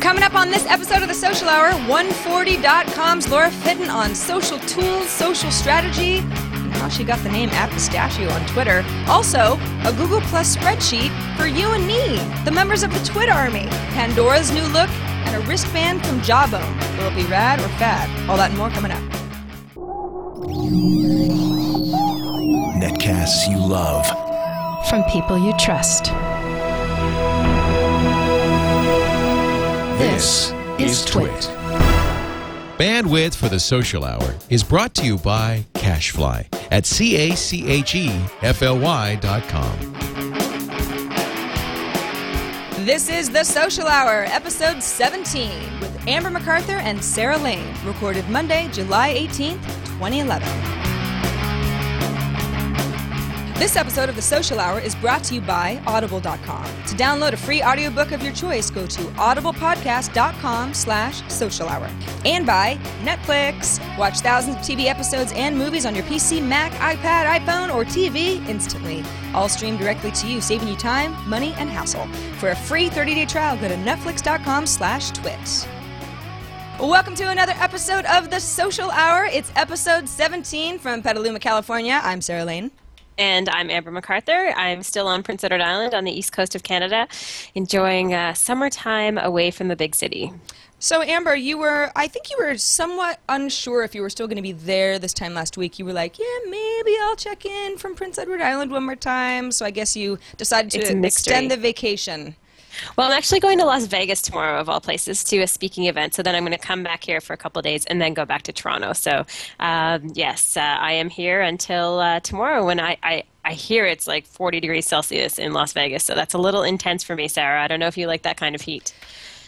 Coming up on this episode of the Social Hour, Oneforty.com's Laura Fitton on social tools, social strategy, and how she got the name at Pistachio on Twitter. Also, a Google Plus spreadsheet for you and me, the members of the Twit Army, Pandora's new look, and a wristband from Jawbone. Will it be rad or fad? All that and more coming up. Netcasts you love. From people you trust. This is Twit. Bandwidth for the Social Hour is brought to you by Cachefly at C A C H E F L Y dot com. This is The Social Hour, episode 17, with Amber MacArthur and Sarah Lane, recorded Monday, July 18th, 2011. This episode of The Social Hour is brought to you by Audible.com. To download a free audiobook of your choice, go to audiblepodcast.com slash social hour. And by Netflix. Watch thousands of TV episodes and movies on your PC, Mac, iPad, iPhone, or TV instantly. All streamed directly to you, saving you time, money, and hassle. For a free 30-day trial, go to netflix.com slash twit. Welcome to another episode of The Social Hour. It's episode 17 from Petaluma, California. I'm Sarah Lane. And I'm Amber MacArthur. I'm still on Prince Edward Island on the east coast of Canada, enjoying uh, summertime away from the big city. So, Amber, you were, I think you were somewhat unsure if you were still going to be there this time last week. You were like, yeah, maybe I'll check in from Prince Edward Island one more time. So, I guess you decided to extend the vacation. Well, I'm actually going to Las Vegas tomorrow, of all places, to a speaking event. So then I'm going to come back here for a couple days and then go back to Toronto. So, um, yes, uh, I am here until uh, tomorrow when I, I, I hear it's like 40 degrees Celsius in Las Vegas. So that's a little intense for me, Sarah. I don't know if you like that kind of heat.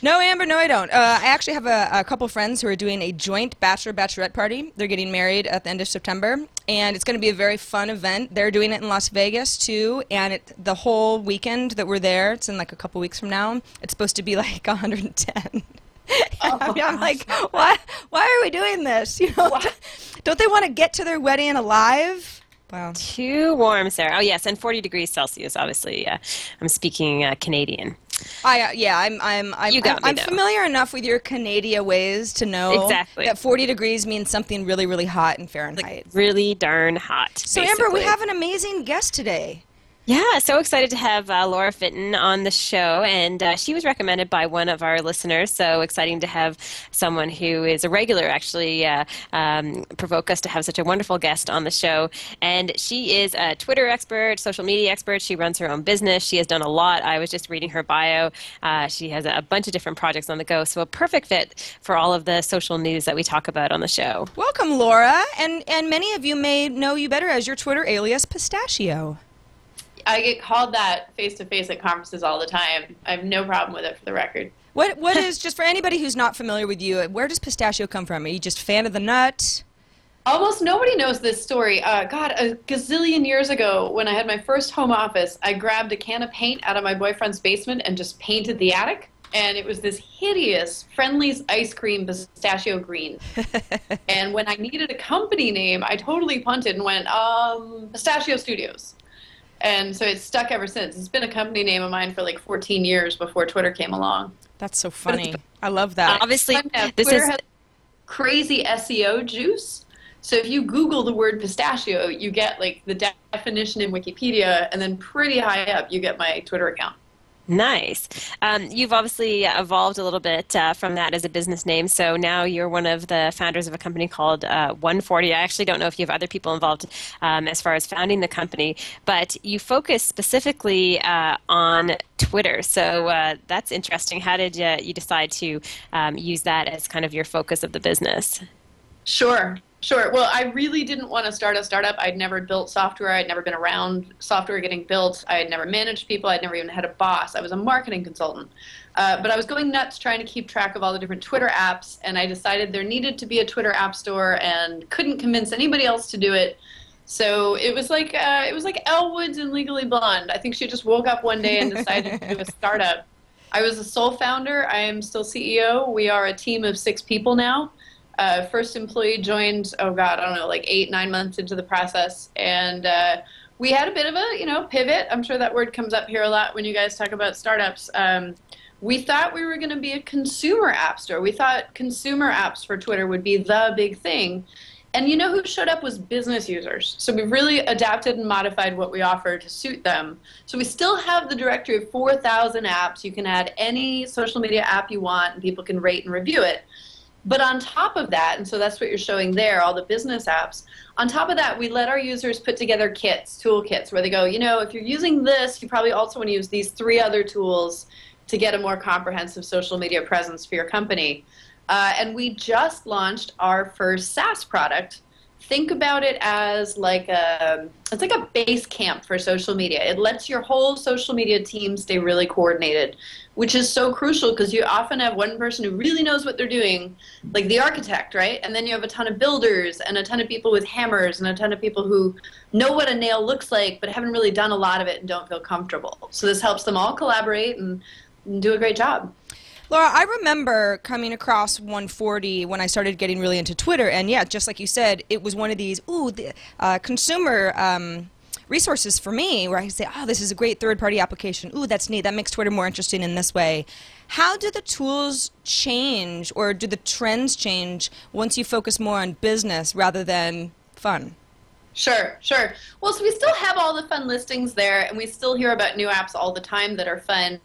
No, Amber, no, I don't. Uh, I actually have a, a couple friends who are doing a joint bachelor bachelorette party. They're getting married at the end of September, and it's going to be a very fun event. They're doing it in Las Vegas too, and it, the whole weekend that we're there, it's in like a couple weeks from now. It's supposed to be like 110. I mean, I'm like, why? Why are we doing this? You know, don't they want to get to their wedding alive? Wow. Too warm, Sarah. Oh, yes, and 40 degrees Celsius, obviously. Uh, I'm speaking uh, Canadian. I uh, yeah, I'm I'm I'm, I'm, I'm familiar enough with your Canada ways to know Exactly. that 40 degrees means something really really hot in Fahrenheit. Like really darn hot. so Amber, we have an amazing guest today. Yeah, so excited to have uh, Laura Fitton on the show, and uh, she was recommended by one of our listeners. So exciting to have someone who is a regular actually uh, um, provoke us to have such a wonderful guest on the show. And she is a Twitter expert, social media expert. She runs her own business. She has done a lot. I was just reading her bio. Uh, she has a bunch of different projects on the go. So a perfect fit for all of the social news that we talk about on the show. Welcome, Laura, and and many of you may know you better as your Twitter alias Pistachio. I get called that face to face at conferences all the time. I have no problem with it for the record. What what is just for anybody who's not familiar with you? Where does pistachio come from? Are you just a fan of the nut? Almost nobody knows this story. Uh, God, a gazillion years ago, when I had my first home office, I grabbed a can of paint out of my boyfriend's basement and just painted the attic. And it was this hideous Friendly's ice cream pistachio green. and when I needed a company name, I totally punted and went, um, Pistachio Studios. And so it's stuck ever since. It's been a company name of mine for like 14 years before Twitter came along. That's so funny. I love that. Obviously, this Twitter is has crazy SEO juice. So if you Google the word pistachio, you get like the definition in Wikipedia, and then pretty high up, you get my Twitter account. Nice. Um, you've obviously evolved a little bit uh, from that as a business name. So now you're one of the founders of a company called uh, Oneforty. I actually don't know if you have other people involved um, as far as founding the company, but you focus specifically uh, on Twitter. So uh, that's interesting. How did uh, you decide to um, use that as kind of your focus of the business? Sure, sure. Well, I really didn't want to start a startup. I'd never built software. I'd never been around software getting built. I had never managed people. I'd never even had a boss. I was a marketing consultant. Uh, but I was going nuts trying to keep track of all the different Twitter apps, and I decided there needed to be a Twitter app store, and couldn't convince anybody else to do it. So it was like uh, it was like Elle Woods and Legally Blonde. I think she just woke up one day and decided to do a startup. I was the sole founder. I am still CEO. We are a team of six people now. Uh, first employee joined, oh God, I don't know, like eight, nine months into the process. And uh, we had a bit of a, you know, pivot. I'm sure that word comes up here a lot when you guys talk about startups. Um, we thought we were going to be a consumer app store. We thought consumer apps for Twitter would be the big thing. And you know who showed up was business users. So we've really adapted and modified what we offer to suit them. So we still have the directory of 4,000 apps. You can add any social media app you want, and people can rate and review it. But on top of that, and so that's what you're showing there, all the business apps, on top of that, we let our users put together kits, toolkits, where they go, you know, if you're using this, you probably also want to use these three other tools to get a more comprehensive social media presence for your company. Uh, and we just launched our first SaaS product. Think about it as like a it's like a base camp for social media. It lets your whole social media team stay really coordinated, which is so crucial because you often have one person who really knows what they're doing, like the architect, right? And then you have a ton of builders and a ton of people with hammers and a ton of people who know what a nail looks like but haven't really done a lot of it and don't feel comfortable. So this helps them all collaborate and, and do a great job. Laura, I remember coming across Oneforty when I started getting really into Twitter, and yeah, just like you said, it was one of these ooh the, uh, consumer um, resources for me where I say, oh, this is a great third-party application. Ooh, that's neat. That makes Twitter more interesting in this way. How do the tools change, or do the trends change once you focus more on business rather than fun? Sure, sure. Well, so we still have all the fun listings there, and we still hear about new apps all the time that are fun.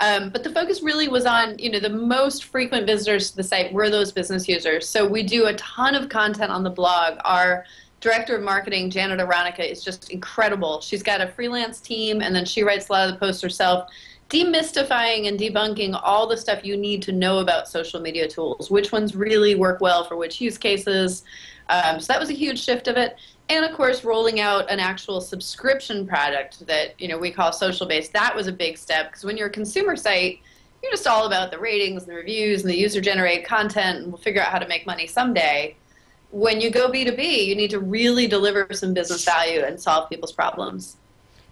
Um, but the focus really was on, you know, the most frequent visitors to the site were those business users. So we do a ton of content on the blog. Our director of marketing, Janet Aronica, is just incredible. She's got a freelance team, and then she writes a lot of the posts herself, demystifying and debunking all the stuff you need to know about social media tools, which ones really work well for which use cases. Um, so that was a huge shift of it and of course rolling out an actual subscription product that you know we call social base that was a big step because when you're a consumer site you're just all about the ratings and the reviews and the user generated content and we'll figure out how to make money someday. When you go b2b you need to really deliver some business value and solve people's problems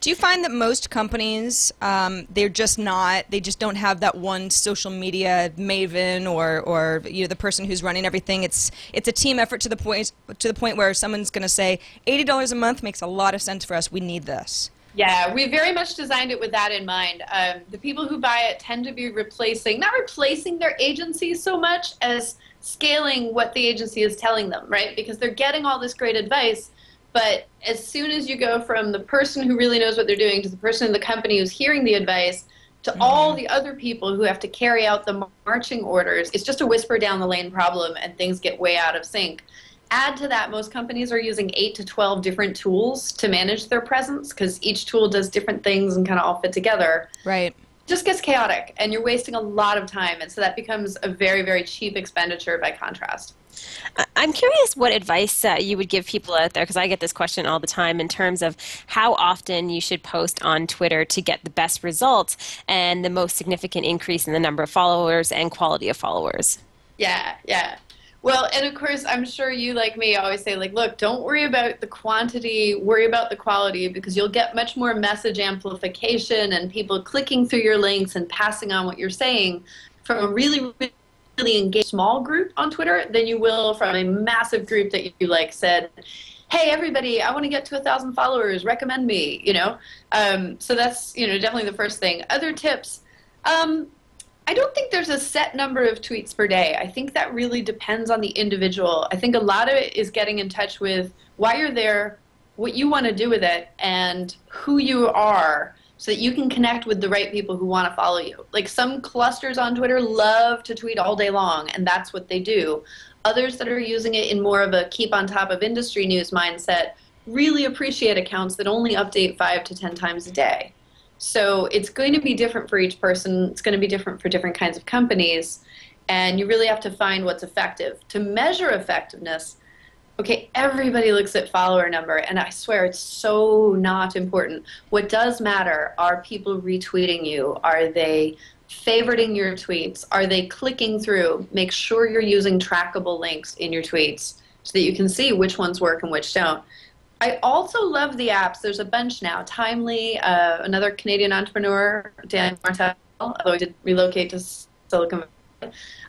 do you find that most companies um, they're just not they just don't have that one social media maven or or you know the person who's running everything? It's it's a team effort to the point to the point where someone's going to say eighty dollars a month makes a lot of sense for us. We need this. Yeah, we very much designed it with that in mind. Um, the people who buy it tend to be replacing, not replacing their agency so much as scaling what the agency is telling them, right? Because they're getting all this great advice, but as soon as you go from the person who really knows what they're doing to the person in the company who's hearing the advice to mm-hmm. all the other people who have to carry out the marching orders, it's just a whisper down the lane problem and things get way out of sync. Add to that, most companies are using 8 to 12 different tools to manage their presence because each tool does different things and kind of all fit together. Right. Just gets chaotic and you're wasting a lot of time. And so that becomes a very, very cheap expenditure by contrast. I'm curious what advice uh, you would give people out there because I get this question all the time in terms of how often you should post on Twitter to get the best results and the most significant increase in the number of followers and quality of followers. Yeah, yeah. Well, and of course, I'm sure you, like me, always say, like, look, don't worry about the quantity, worry about the quality because you'll get much more message amplification and people clicking through your links and passing on what you're saying from a really, really really engaged small group on Twitter than you will from a massive group that you like said, "Hey, everybody, I want to get to a thousand followers. Recommend me." You know, um, so that's you know definitely the first thing. Other tips. Um, I don't think there's a set number of tweets per day. I think that really depends on the individual. I think a lot of it is getting in touch with why you're there, what you want to do with it, and who you are so that you can connect with the right people who want to follow you. Like some clusters on Twitter love to tweet all day long, and that's what they do. Others that are using it in more of a keep on top of industry news mindset really appreciate accounts that only update five to ten times a day. So it's going to be different for each person, it's going to be different for different kinds of companies, and you really have to find what's effective. To measure effectiveness, okay, everybody looks at follower number, and I swear it's so not important. What does matter are people retweeting you. Are they favoriting your tweets? Are they clicking through? Make sure you're using trackable links in your tweets so that you can see which ones work and which don't. I also love the apps. There's a bunch now. Timely, uh, another Canadian entrepreneur, Dan Martell, although he did relocate to Silicon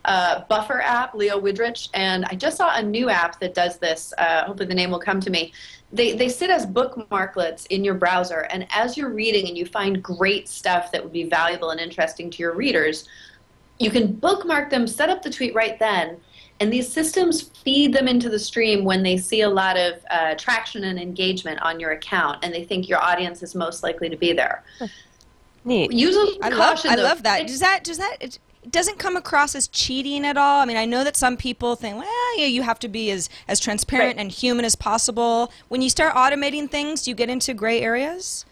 uh, Buffer app, Leo Widrich, and I just saw a new app that does this. Uh, hopefully, the name will come to me. They, they sit as bookmarklets in your browser, and as you're reading and you find great stuff that would be valuable and interesting to your readers, you can bookmark them, set up the tweet right then, and these systems feed them into the stream when they see a lot of uh, traction and engagement on your account, and they think your audience is most likely to be there. Neat. Use a I love, caution, I love that. Does that does that doesn't come across as cheating at all? I mean, I know that some people think, well, yeah, you have to be as as transparent Right. and human as possible. When you start automating things, do you get into gray areas?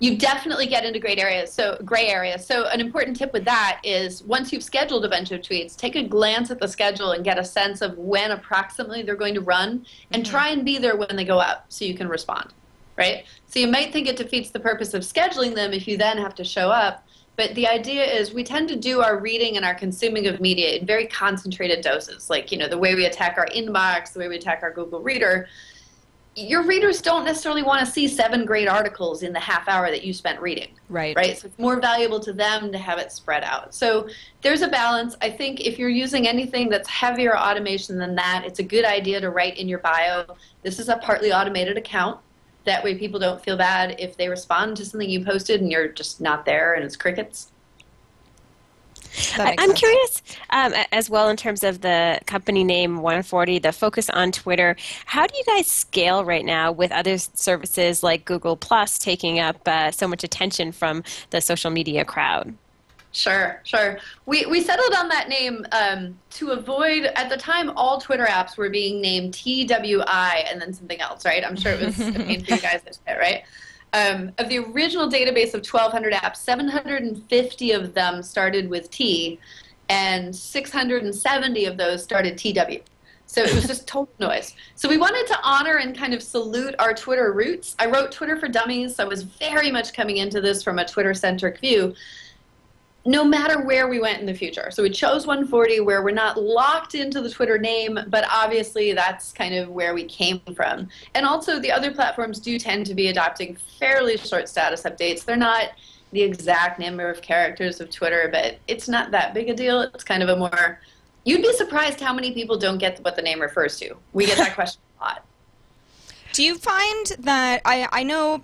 you definitely get into gray areas so gray areas so an important tip with that is once you've scheduled a bunch of tweets take a glance at the schedule and get a sense of when approximately they're going to run and mm-hmm. try and be there when they go up so you can respond right so you might think it defeats the purpose of scheduling them if you then have to show up but the idea is we tend to do our reading and our consuming of media in very concentrated doses. Like you know the way we attack our inbox the way we attack our google reader your readers don't necessarily want to see seven great articles in the half hour that you spent reading. Right. right? So it's more valuable to them to have it spread out. So there's a balance. I think if you're using anything that's heavier automation than that it's a good idea to write in your bio this is a partly automated account that way people don't feel bad if they respond to something you posted and you're just not there and it's crickets I, i'm sense. curious um, as well in terms of the company name Oneforty, the focus on Twitter. How do you guys scale right now with other services like Google Plus taking up uh, so much attention from the social media crowd? Sure, sure. We we settled on that name um, to avoid at the time all Twitter apps were being named TWI and then something else, right? I'm sure it was a pain for you guys say, right? Um, of the original database of 1,200 apps, 750 of them started with T, and 670 of those started TW. So it was just total noise. So we wanted to honor and kind of salute our Twitter roots. I wrote Twitter for Dummies, so I was very much coming into this from a Twitter centric view no matter where we went in the future. So we chose Oneforty where we're not locked into the Twitter name, but obviously that's kind of where we came from. And also the other platforms do tend to be adopting fairly short status updates. They're not the exact number of characters of Twitter, but it's not that big a deal. It's kind of a more You'd be surprised how many people don't get what the name refers to. We get that question a lot. Do you find that I I know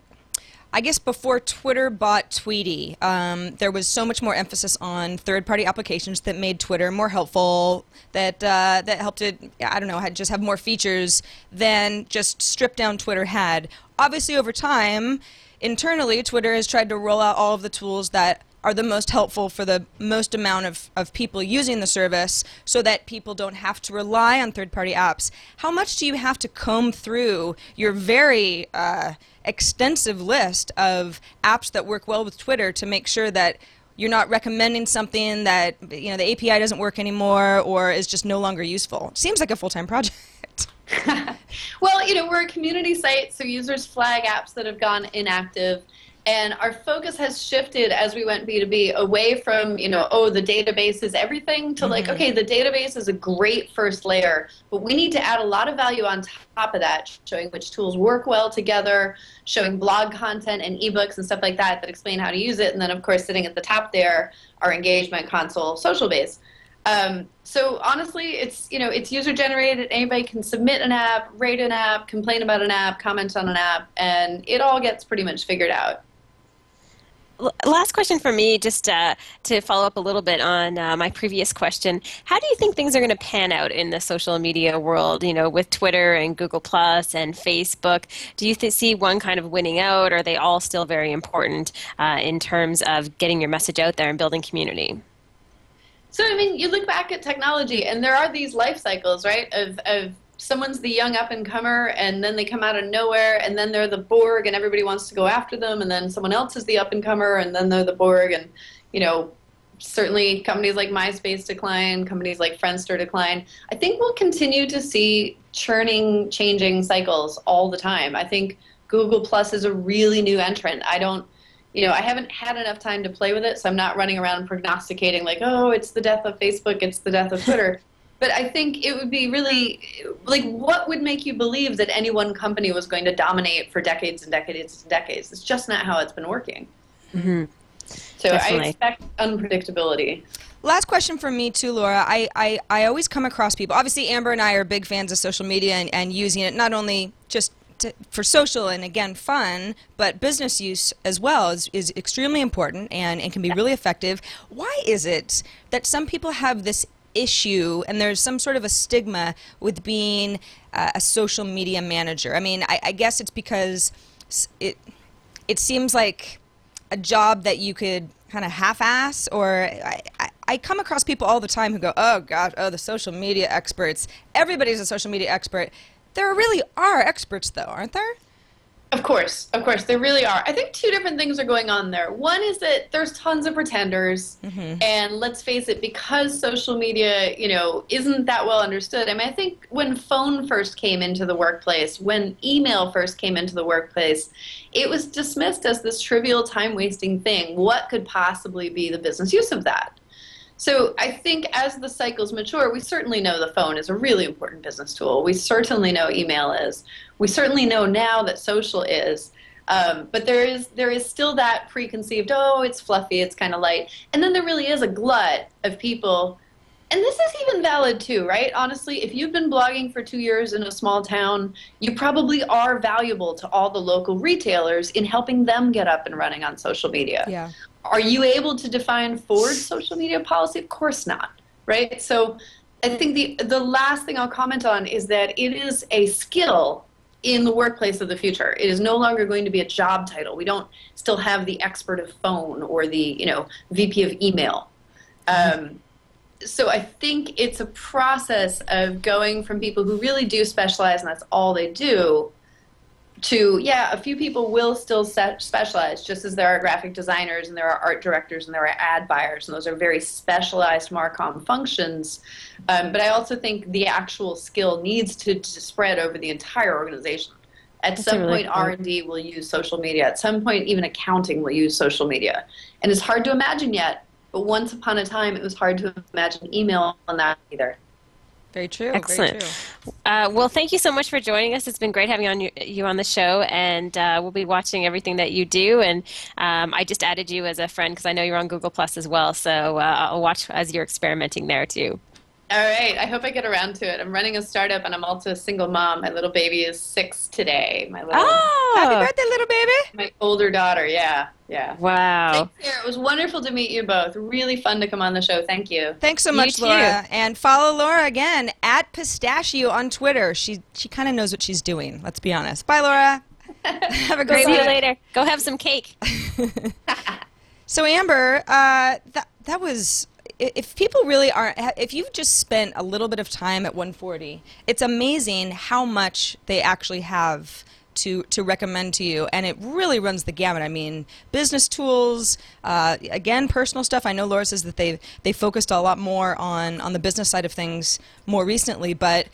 I guess before Twitter bought Tweetie, um, there was so much more emphasis on third-party applications that made Twitter more helpful, that uh, that helped it. I don't know, had just have more features than just stripped down Twitter had. Obviously, over time, internally, Twitter has tried to roll out all of the tools that are the most helpful for the most amount of, of people using the service so that people don't have to rely on third party apps. How much do you have to comb through your very uh, extensive list of apps that work well with Twitter to make sure that you're not recommending something that you know the API doesn't work anymore or is just no longer useful? Seems like a full time project. well, you know, we're a community site, so users flag apps that have gone inactive. And our focus has shifted as we went B2B away from, you know, oh, the database is everything to like, okay, the database is a great first layer, but we need to add a lot of value on top of that, showing which tools work well together, showing blog content and ebooks and stuff like that that explain how to use it. And then, of course, sitting at the top there, our engagement console social base. Um, so honestly, it's you know it's user generated. Anybody can submit an app, rate an app, complain about an app, comment on an app, and it all gets pretty much figured out. Last question for me, just uh, to follow up a little bit on uh, my previous question. How do you think things are going to pan out in the social media world? You know, with Twitter and Google Plus and Facebook, do you th- see one kind of winning out, or are they all still very important uh, in terms of getting your message out there and building community? So I mean, you look back at technology, and there are these life cycles, right? Of of someone's the young up and comer, and then they come out of nowhere, and then they're the Borg, and everybody wants to go after them, and then someone else is the up and comer, and then they're the Borg, and you know, certainly companies like MySpace decline, companies like Friendster decline. I think we'll continue to see churning, changing cycles all the time. I think Google Plus is a really new entrant. I don't you know, I haven't had enough time to play with it, so I'm not running around prognosticating like, oh, it's the death of Facebook, it's the death of Twitter. But I think it would be really like, what would make you believe that any one company was going to dominate for decades and decades and decades? It's just not how it's been working. Mm-hmm. So Definitely. I expect unpredictability. Last question from me too, Laura. I, I, I always come across people. Obviously, Amber and I are big fans of social media and, and using it not only just to, for social and again fun, but business use as well is, is extremely important and, and can be really effective. Why is it that some people have this issue and there's some sort of a stigma with being uh, a social media manager? I mean, I, I guess it's because it it seems like a job that you could kind of half-ass or I, I, I come across people all the time who go oh gosh oh the social media experts. Everybody's a social media expert. There really are experts though aren't there Of course, of course, there really are. I think two different things are going on there. One is that there's tons of pretenders, mm-hmm. and let's face it, because social media, you know, isn't that well understood. I mean, I think when phone first came into the workplace, when email first came into the workplace, it was dismissed as this trivial, time-wasting thing. What could possibly be the business use of that? So I think as the cycles mature, we certainly know the phone is a really important business tool. We certainly know email is. We certainly know now that social is. Um, but there is there is still that preconceived, oh, it's fluffy, it's kind of light, and then there really is a glut of people. And this is even valid too, right? Honestly, if you've been blogging for two years in a small town, you probably are valuable to all the local retailers in helping them get up and running on social media. yeah Are you able to define Ford's social media policy? Of course not, right? So I think the the last thing I'll comment on is that it is a skill in the workplace of the future. It is no longer going to be a job title. We don't still have the expert of phone or the you know VP of email. Um, so I think it's a process of going from people who really do specialize and that's all they do to yeah a few people will still set, specialize just as there are graphic designers and there are art directors and there are ad buyers and those are very specialized marcom functions. Um, but i also think the actual skill needs to, to spread over the entire organization. At That's some really point r&d will use social media. At some point even accounting will use social media. And it's hard to imagine yet but once upon a time it was hard to imagine email on that either very true Excellent. very true. Uh, well, thank you so much for joining us. It's been great having on you, you on the show, and uh, we'll be watching everything that you do. And um, I just added you as a friend because I know you're on Google Plus as well. So uh, I'll watch as you're experimenting there too. All right. I hope I get around to it. I'm running a startup and I'm also a single mom. My little baby is six today. My little, Oh happy birthday little baby my older daughter. Yeah. Yeah. Wow. Thanks, Sarah. It was wonderful to meet you both. Really fun to come on the show. Thank you. Thanks so much. Laura. And follow Laura again at Pistachio on Twitter. She she kind of knows what she's doing. Let's be honest. Bye, Laura. Have a great See you week. later. Go have some cake. So Amber, uh, that that was. If people really aren't, if you've just spent a little bit of time at Oneforty, it's amazing how much they actually have to to recommend to you, and it really runs the gamut. I mean, business tools, uh, again, personal stuff. I know Laura says that they they focused a lot more on on the business side of things more recently, but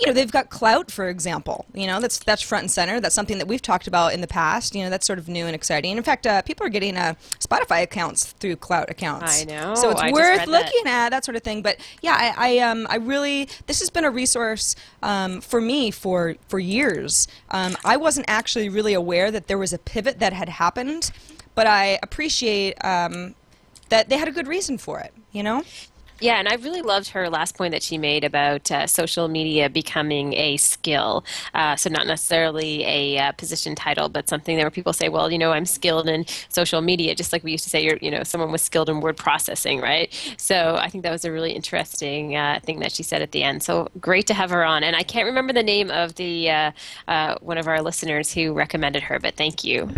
you know they've got Klout for example. You know that's that's front and center. That's something that we've talked about in the past. You know that's sort of new and exciting. In fact uh, people are getting uh, spotify accounts through Klout accounts. I know. so it's I worth read that. looking at that sort of thing. But yeah i, I um i really this has been a resource um, for me for for years. Um, i wasn't actually really aware that there was a pivot that had happened but i appreciate um, that they had a good reason for it you know Yeah, and I really loved her last point that she made about uh, social media becoming a skill. Uh, so, not necessarily a uh, position title, but something that where people say, well, you know, I'm skilled in social media, just like we used to say, you're, you know, someone was skilled in word processing, right? So, I think that was a really interesting uh, thing that she said at the end. So, great to have her on. And I can't remember the name of the uh, uh, one of our listeners who recommended her, but thank you.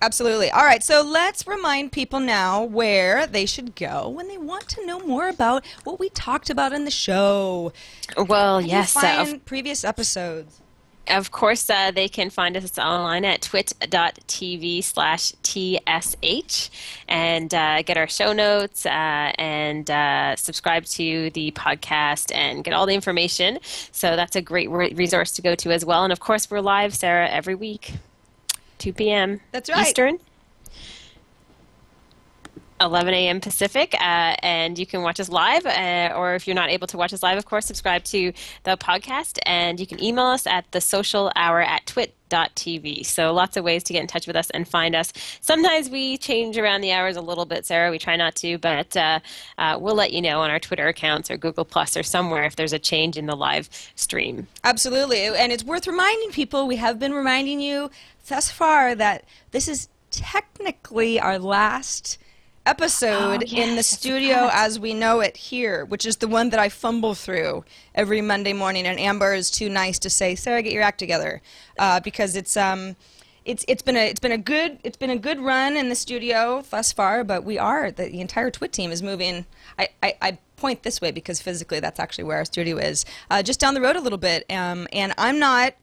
Absolutely. All right, so let's remind people now where they should go when they want to know more about what we talked about in the show. Well, How do you yes, uh, previous episodes. Of course, uh, they can find us online at twit.tv slash TSH and uh, get our show notes uh, and uh, subscribe to the podcast and get all the information. So that's a great re- resource to go to as well. And of course, we're live, Sarah, every week, 2 p.m. That's right. Eastern. 11 a.m. Pacific, uh, and you can watch us live. Uh, or if you're not able to watch us live, of course, subscribe to the podcast, and you can email us at the social hour at twit.tv. So lots of ways to get in touch with us and find us. Sometimes we change around the hours a little bit, Sarah. We try not to, but uh, uh, we'll let you know on our Twitter accounts or Google Plus or somewhere if there's a change in the live stream. Absolutely. And it's worth reminding people, we have been reminding you thus far that this is technically our last episode Oh, yes, in the studio as we know it here, which is the one that I fumble through every Monday morning. And Amber is too nice to say, "Sarah, get your act together," uh, because it's um, it's it's been a it's been a good it's been a good run in the studio thus far. But we are the, the entire Twit team is moving. I, I, I point this way because physically that's actually where our studio is, uh, just down the road a little bit. Um, and I'm not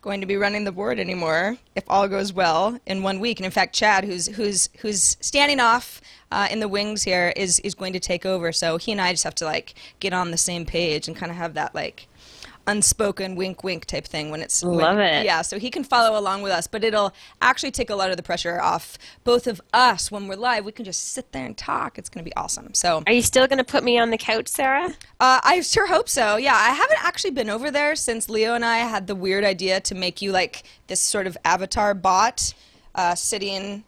going to be running the board anymore if all goes well in one week. And in fact, Chad, who's who's who's standing off uh, in the wings here, is is going to take over. So he and I just have to like get on the same page and kind of have that like unspoken wink wink type thing when it's when- Love it. yeah so he can follow along with us but it'll actually take a lot of the pressure off both of us when we're live we can just sit there and talk it's going to be awesome so Are you still going to put me on the couch, Sarah? uh, I sure hope so. Yeah, I haven't actually been over there since Leo and I had the weird idea to make you like this sort of avatar bot uh, sitting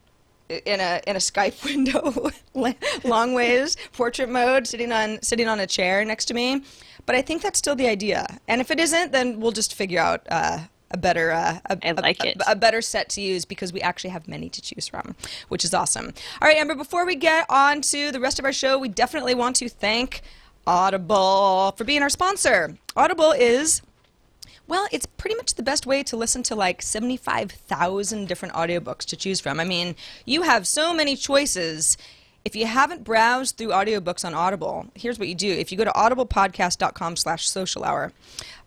in a in a Skype window, long ways, portrait mode, sitting on sitting on a chair next to me. But I think that's still the idea. And if it isn't, then we'll just figure out. Uh, a better, uh, a, I like a- it. a better set to use because we actually have many to choose from, which is awesome. All right, Amber, before we get on to the rest of our show, we definitely want to thank Audible for being our sponsor. Audible is well, it's pretty much the best way to listen to like 75,000 different audiobooks to choose from. I mean, you have so many choices. If you haven't browsed through audiobooks on Audible, here's what you do. If you go to audiblepodcast.com slash social hour,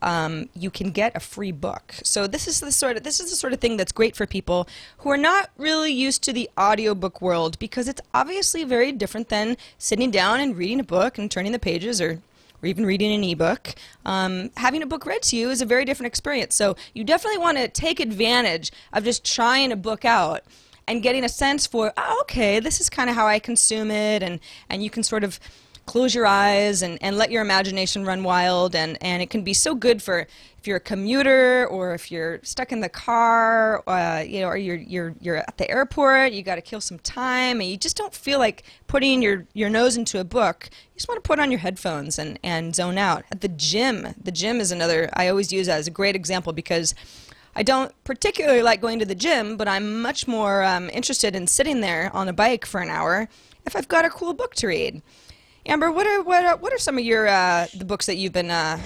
um, you can get a free book. So this is the sort of this is the sort of thing that's great for people who are not really used to the audiobook world because it's obviously very different than sitting down and reading a book and turning the pages or or even reading an ebook, um, having a book read to you is a very different experience. So you definitely want to take advantage of just trying a book out and getting a sense for, oh, okay, this is kind of how I consume it, and and you can sort of close your eyes and, and let your imagination run wild and, and it can be so good for if you're a commuter or if you're stuck in the car uh, you know or you're, you're, you're at the airport you got to kill some time and you just don't feel like putting your, your nose into a book. You just want to put on your headphones and, and zone out. At the gym the gym is another i always use as a great example because I don't particularly like going to the gym, but I'm much more um, interested in sitting there on a bike for an hour if I've got a cool book to read. Amber, what are what are, what are some of your uh, the books that you've been uh,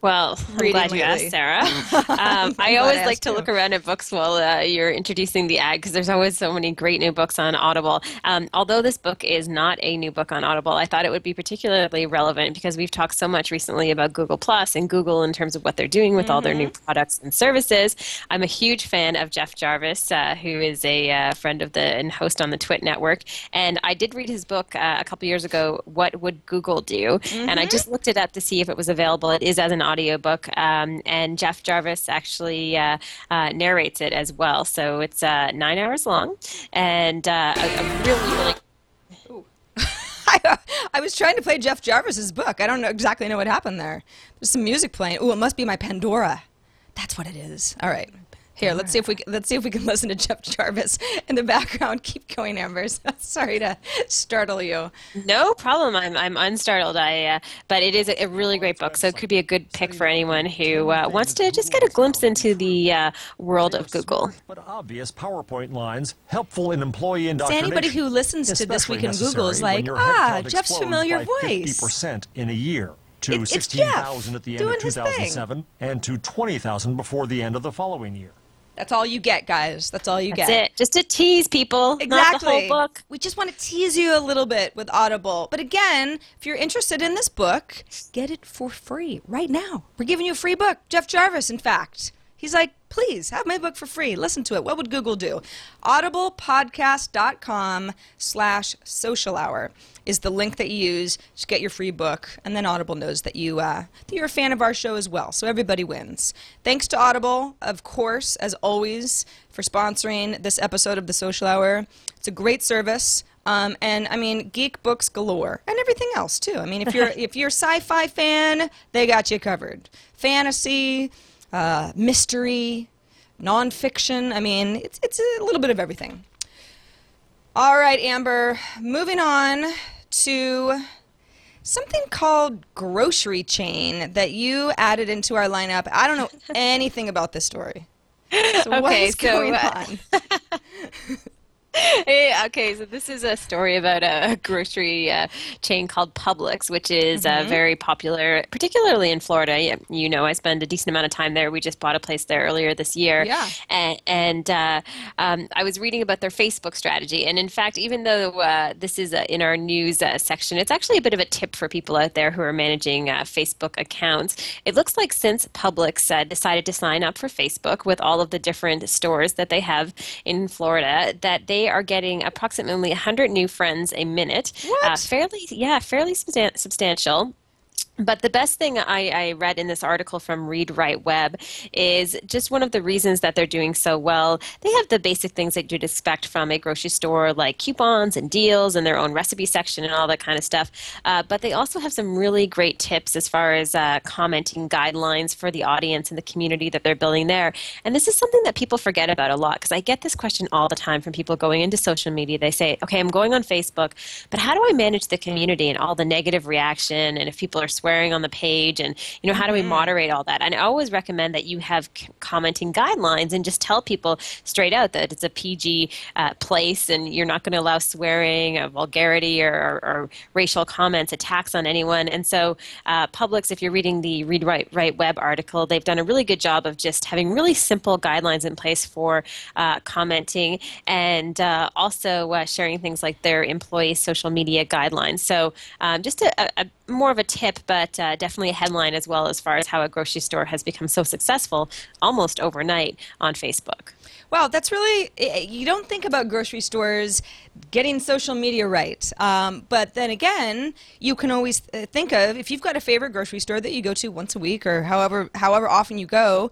Well, I'm glad you lately. asked, Sarah. Um, I always I like to you. look around at books while uh, you're introducing the ad because there's always so many great new books on Audible. Um, although this book is not a new book on Audible, I thought it would be particularly relevant because we've talked so much recently about Google Plus and Google in terms of what they're doing with all their new products and services. I'm a huge fan of Jeff Jarvis, uh, who is a uh, friend of the and host on the Twit Network, and I did read his book uh, a couple years ago. What would Google do? And I just looked it up to see if it was available. It is as an audiobook, um, and Jeff Jarvis actually uh, uh, narrates it as well. So it's uh, nine hours long, and uh, a, a really, really I, was trying to play Jeff Jarvis's book. I don't know exactly know what happened there. There's some music playing. Oh, it must be my Pandora. That's what it is. All right. Here, let's see if we can, let's see if we can listen to Jeff Jarvis in the background. Keep going, Amber. Sorry to startle you. No problem. I'm I'm unstartled. I uh, but it is a, a really great book, so it could be a good pick for anyone who uh, wants to just get a glimpse into the uh, world of Google. But obvious PowerPoint lines, helpful in employee indoctrination. anybody who listens to This Week in Google is like, "Ah, Jeff's familiar voice." 50% in a year to It- 16,000 at the end of 2007 and to 20,000 before the end of the following year. That's all you get, guys. That's all you That's get. it. Just to tease people, not the Exactly. whole book. We just want to tease you a little bit with Audible. But again, if you're interested in this book, get it for free right now. We're giving you a free book. Jeff Jarvis, in fact. He's like, please have my book for free. Listen to it. What would Google do? Audiblepodcast.com slash social hour is the link that you use to get your free book. And then Audible knows that, you, uh, that you're a fan of our show as well. So everybody wins. Thanks to Audible, of course, as always, for sponsoring this episode of The Social Hour. It's a great service. Um, and I mean, geek books galore, and everything else too. I mean, if you're if you're a sci-fi fan, they got you covered. Fantasy, uh, mystery, nonfiction. I mean, it's it's a little bit of everything. All right, Amber. Moving on to something called grocery chain that you added into our lineup. I don't know anything about this story. So Okay, is so, going uh, on? Hey, okay, so this is a story about a grocery uh, chain called Publix, which is uh, very popular, particularly in Florida. You know, I spend a decent amount of time there. We just bought a place there earlier this year. Yeah. And, and uh, um, I was reading about their Facebook strategy. And in fact, even though uh, this is uh, in our news uh, section, it's actually a bit of a tip for people out there who are managing uh, Facebook accounts. It looks like since Publix uh, decided to sign up for Facebook with all of the different stores that they have in Florida, that they are getting approximately 100 new friends a minute. What? Uh, fairly, yeah, fairly substan- substantial. But the best thing I, I read in this article from Read Write Web is just one of the reasons that they're doing so well. They have the basic things that you'd expect from a grocery store, like coupons and deals and their own recipe section and all that kind of stuff. Uh, but they also have some really great tips as far as uh, commenting guidelines for the audience and the community that they're building there. And this is something that people forget about a lot because I get this question all the time from people going into social media. They say, okay, I'm going on Facebook, but how do I manage the community and all the negative reaction and if people are swearing on the page and you know how do we moderate all that? And i always recommend that you have c- commenting guidelines and just tell people straight out that it's a pg uh, place and you're not going to allow swearing or vulgarity or, or, or racial comments attacks on anyone. And so uh, publix if you're reading the read write, write web article they've done a really good job of just having really simple guidelines in place for uh, commenting and uh, also uh, sharing things like their employee social media guidelines. So um, just a, a, a more of a tip, but uh, definitely a headline as well as far as how a grocery store has become so successful almost overnight on Facebook. Wow, that's really, eh, you don't think about grocery stores getting social media right. Um, but then again, you can always uh, think of if you've got a favorite grocery store that you go to once a week or however, however often you go,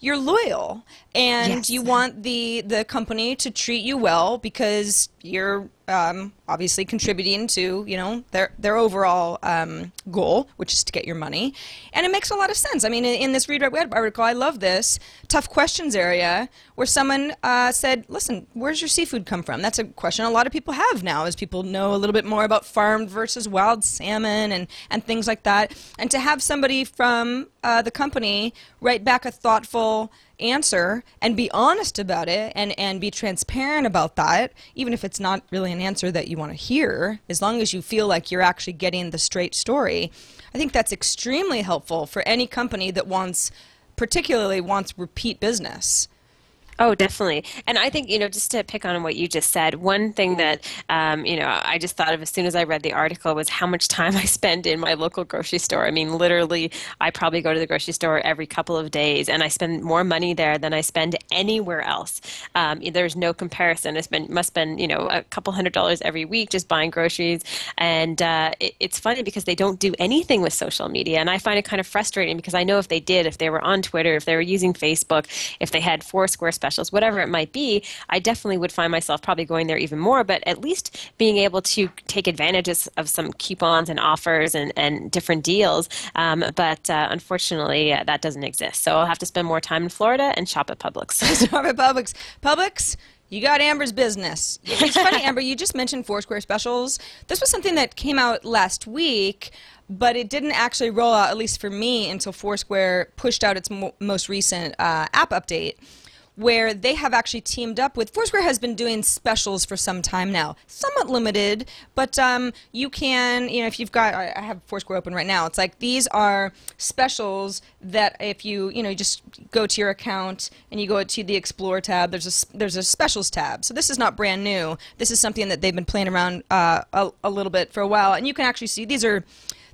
you're loyal and Yes. you want the, the company to treat you well because you're um, obviously contributing to you know their their overall um, goal, which is to get your money, and it makes a lot of sense. I mean, in, in this Read Write Web article, I love this tough questions area where someone uh, said, "Listen, where's your seafood come from?" That's a question a lot of people have now, as people know a little bit more about farmed versus wild salmon and and things like that, and to have somebody from uh, the company write back a thoughtful answer and be honest about it and, and be transparent about that, even if it's not really an answer that you want to hear, as long as you feel like you're actually getting the straight story, I think that's extremely helpful for any company that wants, particularly wants repeat business. Oh, definitely. And I think, you know, just to pick on what you just said, one thing that, um, you know, I just thought of as soon as I read the article was how much time I spend in my local grocery store. I mean, literally, I probably go to the grocery store every couple of days and I spend more money there than I spend anywhere else. Um, there's no comparison. I spend, must spend, you know, a couple hundred dollars every week just buying groceries. And uh, it, it's funny because they don't do anything with social media. And I find it kind of frustrating because I know if they did, if they were on Twitter, if they were using Facebook, if they had Foursquare specials, whatever it might be, I definitely would find myself probably going there even more. But at least being able to take advantages of some coupons and offers and, and different deals. Um, but uh, unfortunately, uh, that doesn't exist. So I'll have to spend more time in Florida and shop at Publix. Stop at Publix. Publix, you got Amber's business. It's funny, Amber, you just mentioned Foursquare specials. This was something that came out last week, but it didn't actually roll out, at least for me, until Foursquare pushed out its mo- most recent uh, app update. Where they have actually teamed up with Foursquare has been doing specials for some time now, somewhat limited, but um, you can, you know, if you've got, I have Foursquare open right now. It's like these are specials that if you, you know, you just go to your account and you go to the Explore tab, there's a there's a specials tab. So this is not brand new. This is something that they've been playing around uh, a, a little bit for a while, and you can actually see these are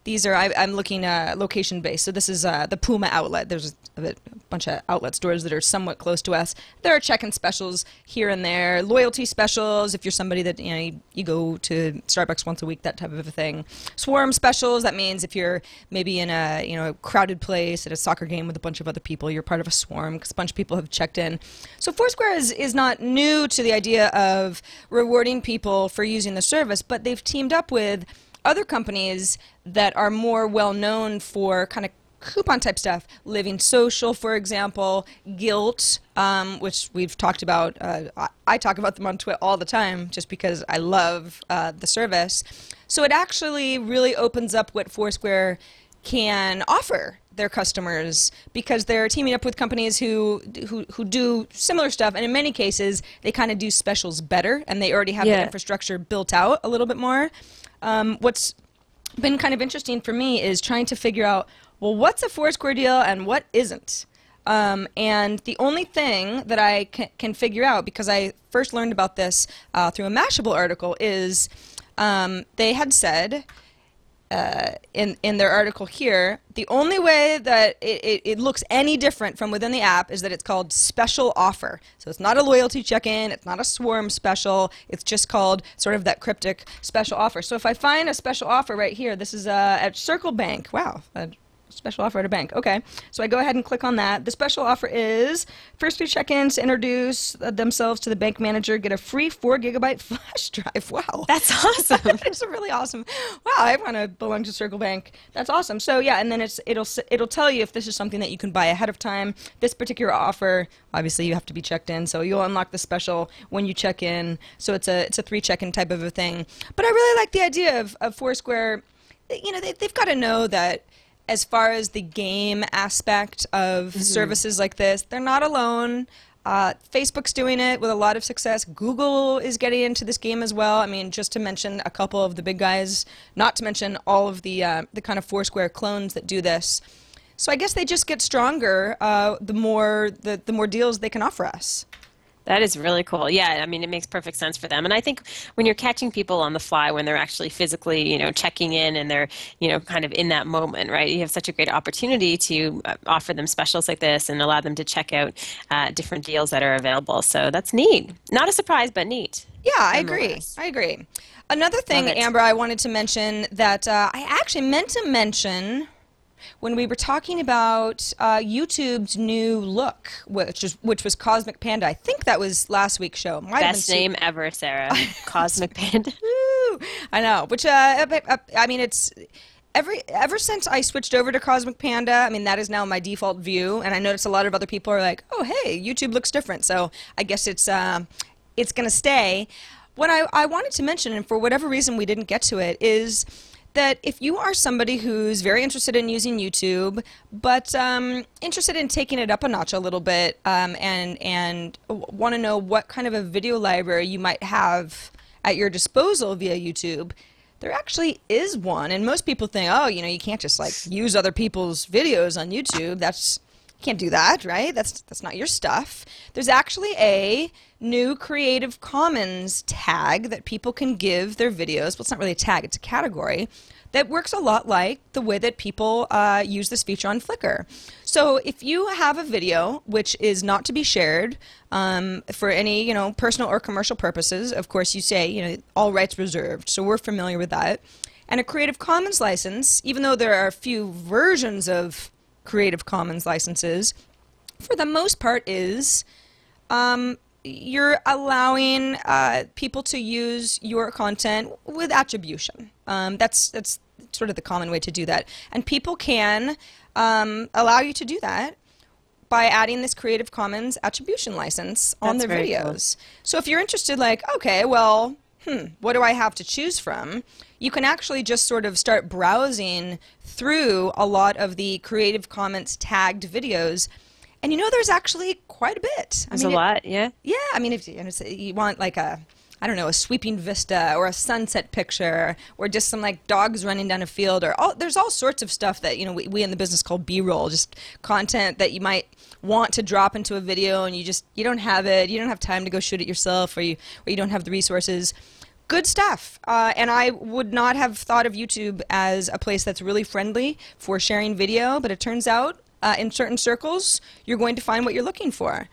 these are I, I'm looking uh, location based. So this is uh, the Puma outlet. There's a, bunch of outlet stores that are somewhat close to us. There are check-in specials here and there, loyalty specials if you're somebody that you know you, you go to Starbucks once a week, that type of a thing. Swarm specials. That means if you're maybe in a you know a crowded place at a soccer game with a bunch of other people, you're part of a swarm because a bunch of people have checked in. So Foursquare is is not new to the idea of rewarding people for using the service, but they've teamed up with other companies that are more well known for kind of coupon type stuff. Living Social, for example, Gilt, um, which we've talked about. Uh, I, talk about them on Twitter all the time just because I love uh, the service. So it actually really opens up what Foursquare can offer their customers because they're teaming up with companies who who, who do similar stuff and in many cases they kind of do specials better and they already have yeah. the infrastructure built out a little bit more um, what's been kind of interesting for me is trying to figure out well what's a foursquare deal and what isn't um, and the only thing that I can, can, figure out, because I first learned about this uh, through a Mashable article, is um, they had said uh, in in their article here, the only way that it, it, it, looks any different from within the app is that it's called special offer. So it's not a loyalty check-in, it's not a swarm special. It's just called sort of that cryptic special offer. So if I find a special offer right here, this is uh, at Circle Bank. Wow, Special offer at a bank. Okay. So I go ahead and click on that. The special offer is first few check ins introduce themselves to the bank manager, get a free four gigabyte flash drive. Wow. That's awesome. That's really awesome. Wow. I want to belong to Circle Bank. That's awesome. So yeah, and then it's it'll it'll tell you if this is something that you can buy ahead of time. This particular offer, obviously, you have to be checked in, so you'll unlock the special when you check in. So it's a it's a three check in type of a thing. But I really like the idea of, of Foursquare. You know, they, they've got to know that as far as the game aspect of mm-hmm. services like this, they're not alone. Uh, Facebook's doing it with a lot of success. Google is getting into this game as well. I mean, just to mention a couple of the big guys, not to mention all of the uh, the kind of Foursquare clones that do this. So I guess they just get stronger uh, the more the, the more deals they can offer us. That is really cool. Yeah, I mean, it makes perfect sense for them. And I think when you're catching people on the fly, when they're actually physically, you know, checking in and they're, you know, kind of in that moment, right? You have such a great opportunity to uh, offer them specials like this and allow them to check out uh, different deals that are available. So that's neat. Not a surprise, but neat. Yeah, I agree. I agree. Another thing, Amber, I wanted to mention that uh, I actually meant to mention when we were talking about uh, YouTube's new look, which was which was Cosmic Panda. I think that was last week's show. Might Best name ever, Sarah. Cosmic Panda. I know. Which uh, I mean, it's every ever since I switched over to Cosmic Panda, I mean that is now my default view, and I notice a lot of other people are like, "Oh, hey, YouTube looks different." So I guess it's uh, it's gonna stay. What I, I wanted to mention, and for whatever reason we didn't get to it, is that if you are somebody who's very interested in using YouTube, but um, interested in taking it up a notch a little bit, um, and and want to know what kind of a video library you might have at your disposal via YouTube, there actually is one. And most people think, oh, you know, you can't just like use other people's videos on YouTube. That's can't do that, right? That's that's not your stuff. There's actually a new Creative Commons tag that people can give their videos. Well, it's not really a tag, it's a category that works a lot like the way that people uh, use this feature on Flickr. So if you have a video which is not to be shared um, for any you know personal or commercial purposes, of course you say you know all rights reserved. So we're familiar with that. And a Creative Commons license, even though there are a few versions of Creative Commons licenses, for the most part is um, you're allowing uh, people to use your content with attribution. Um, that's that's sort of the common way to do that, and people can um, allow you to do that by adding this Creative Commons attribution license on that's their videos. Cool. So if you're interested, like, okay, well, hmm, what do I have to choose from? You can actually just sort of start browsing through a lot of the Creative Commons tagged videos and you know, there's actually quite a bit. There's I mean, a lot, yeah. Yeah, I mean, if you want like a, I don't know, a sweeping vista or a sunset picture or just some like dogs running down a field or all, there's all sorts of stuff that, you know, we, we in the business call B-roll, just content that you might want to drop into a video and you just, you don't have it, you don't have time to go shoot it yourself or you, or you don't have the resources. Good stuff. Uh, and I would not have thought of YouTube as a place that's really friendly for sharing video, but it turns out uh, in certain circles, you're going to find what you're looking for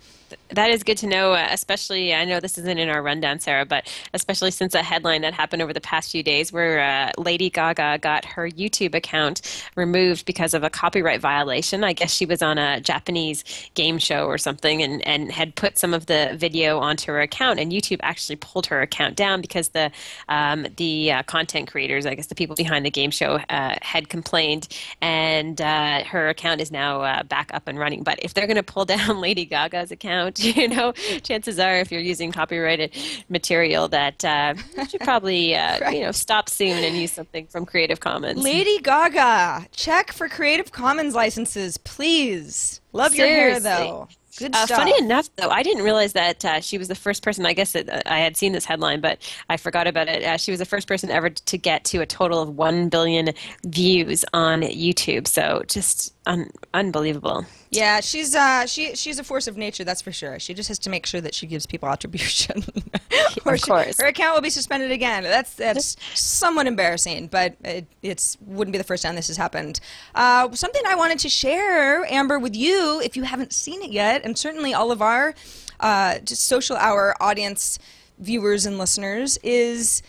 that is good to know, uh, especially. I know this isn't in our rundown, Sarah, but especially since a headline that happened over the past few days where uh, Lady Gaga got her YouTube account removed because of a copyright violation. I guess she was on a Japanese game show or something and, and had put some of the video onto her account, and YouTube actually pulled her account down because the um, the uh, content creators, I guess the people behind the game show, uh, had complained, and uh, her account is now uh, back up and running. But if they're going to pull down Lady Gaga's account, you know, chances are if you're using copyrighted material that uh, you should probably, uh, right. you know, stop soon and use something from Creative Commons. Lady Gaga, check for Creative Commons licenses, please. Love Seriously. your hair, though. Good uh, funny enough, though, I didn't realize that uh, she was the first person. I guess that uh, I had seen this headline, but I forgot about it. Uh, she was the first person ever to get to a total of one billion views on YouTube. So just un- unbelievable. Yeah, she's uh, she she's a force of nature, that's for sure. She just has to make sure that she gives people attribution, or of course, she, her account will be suspended again. That's that's somewhat embarrassing, but it it's wouldn't be the first time this has happened. Uh, something I wanted to share, Amber, with you, if you haven't seen it yet, and certainly all of our uh, just social hour audience viewers and listeners is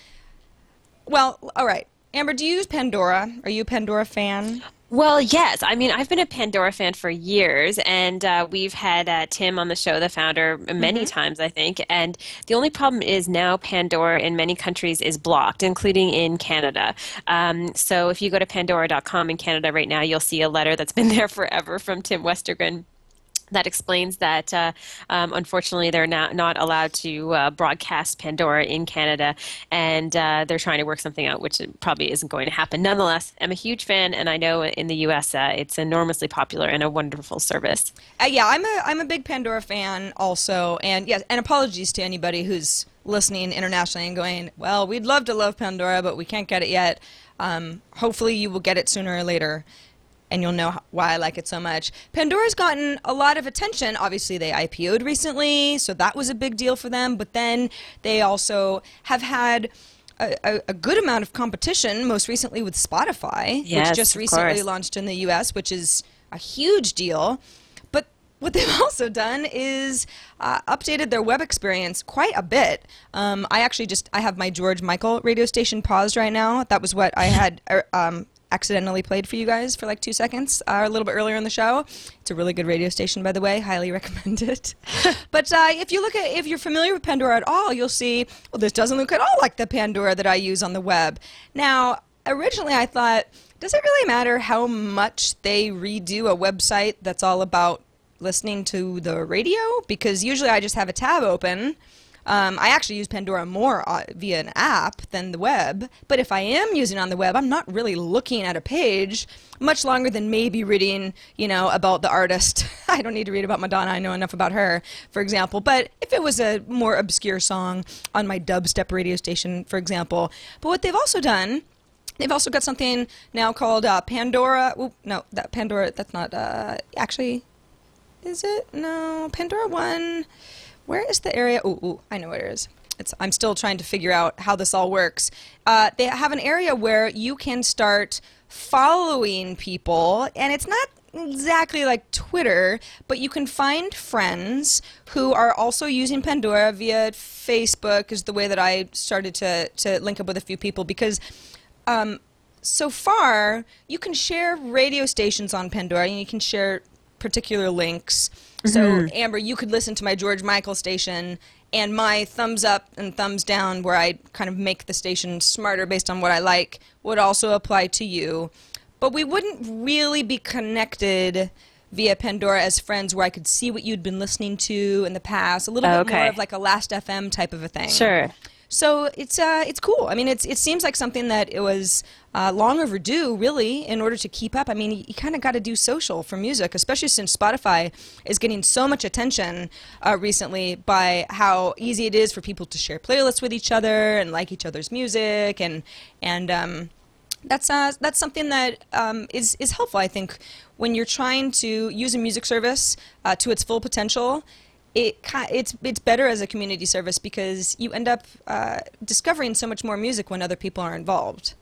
well, all right. Amber, do you use Pandora? Are you a Pandora fan? Well, yes. I mean, I've been a Pandora fan for years, and uh, we've had uh, Tim on the show, the founder, many mm-hmm. times, I think. And the only problem is now Pandora in many countries is blocked, including in Canada. Um, so if you go to pandora.com in Canada right now, you'll see a letter that's been there forever from Tim Westergren that explains that uh, um, unfortunately they're not, not allowed to uh, broadcast Pandora in Canada, and uh, they're trying to work something out, which probably isn't going to happen. Nonetheless, I'm a huge fan, and I know in the U.S. Uh, it's enormously popular and a wonderful service. Uh, yeah, I'm a I'm a big Pandora fan also, and yes, and apologies to anybody who's listening internationally and going, well, we'd love to love Pandora, but we can't get it yet. Um, hopefully, you will get it sooner or later and you'll know why I like it so much. Pandora's gotten a lot of attention. Obviously, they IPO'd recently, so that was a big deal for them. But then they also have had a, a, good amount of competition, most recently with Spotify, yes, which just recently course. launched in the US, which is a huge deal. But what they've also done is uh, updated their web experience quite a bit. Um, I actually just I have my George Michael radio station paused right now. That was what I had er, um, accidentally played for you guys for like two seconds uh, a little bit earlier in the show. It's a really good radio station, by the way. Highly recommend it. but uh, if you look at, if you're familiar with Pandora at all, you'll see, well, this doesn't look at all like the Pandora that I use on the web. Now, originally I thought, does it really matter how much they redo a website that's all about listening to the radio? Because usually I just have a tab open um, I actually use Pandora more uh, via an app than the web, but if I am using on the web, I'm not really looking at a page much longer than maybe reading, you know, about the artist. I don't need to read about Madonna. I know enough about her, for example. But if it was a more obscure song on my dubstep radio station, for example. But what they've also done They've also got something now called uh, Pandora. Ooh, no, that Pandora. That's not uh, actually. Is it? No, Pandora One. Where is the area? Ooh, ooh, I know where it is. It's, I'm still trying to figure out how this all works. Uh, they have an area where you can start following people, and it's not exactly like Twitter, but you can find friends who are also using Pandora via Facebook is the way that I started to, to link up with a few people because um, so far you can share radio stations on Pandora and you can share particular links so, mm-hmm. Amber, you could listen to my George Michael station and my thumbs up and thumbs down, where I kind of make the station smarter based on what I like, would also apply to you. But we wouldn't really be connected via Pandora as friends where I could see what you'd been listening to in the past, a little bit okay. more of like a Last FM type of a thing. Sure. So it's uh, it's cool. I mean, it's it seems like something that it was uh, long overdue, really, in order to keep up. I mean, you, you kind of got to do social for music, especially since Spotify is getting so much attention uh, recently by how easy it is for people to share playlists with each other and like each other's music, and and um, that's uh, that's something that um, is is helpful. I think when you're trying to use a music service uh, to its full potential it it's it's better as a community service because you end up uh, discovering so much more music when other people are involved.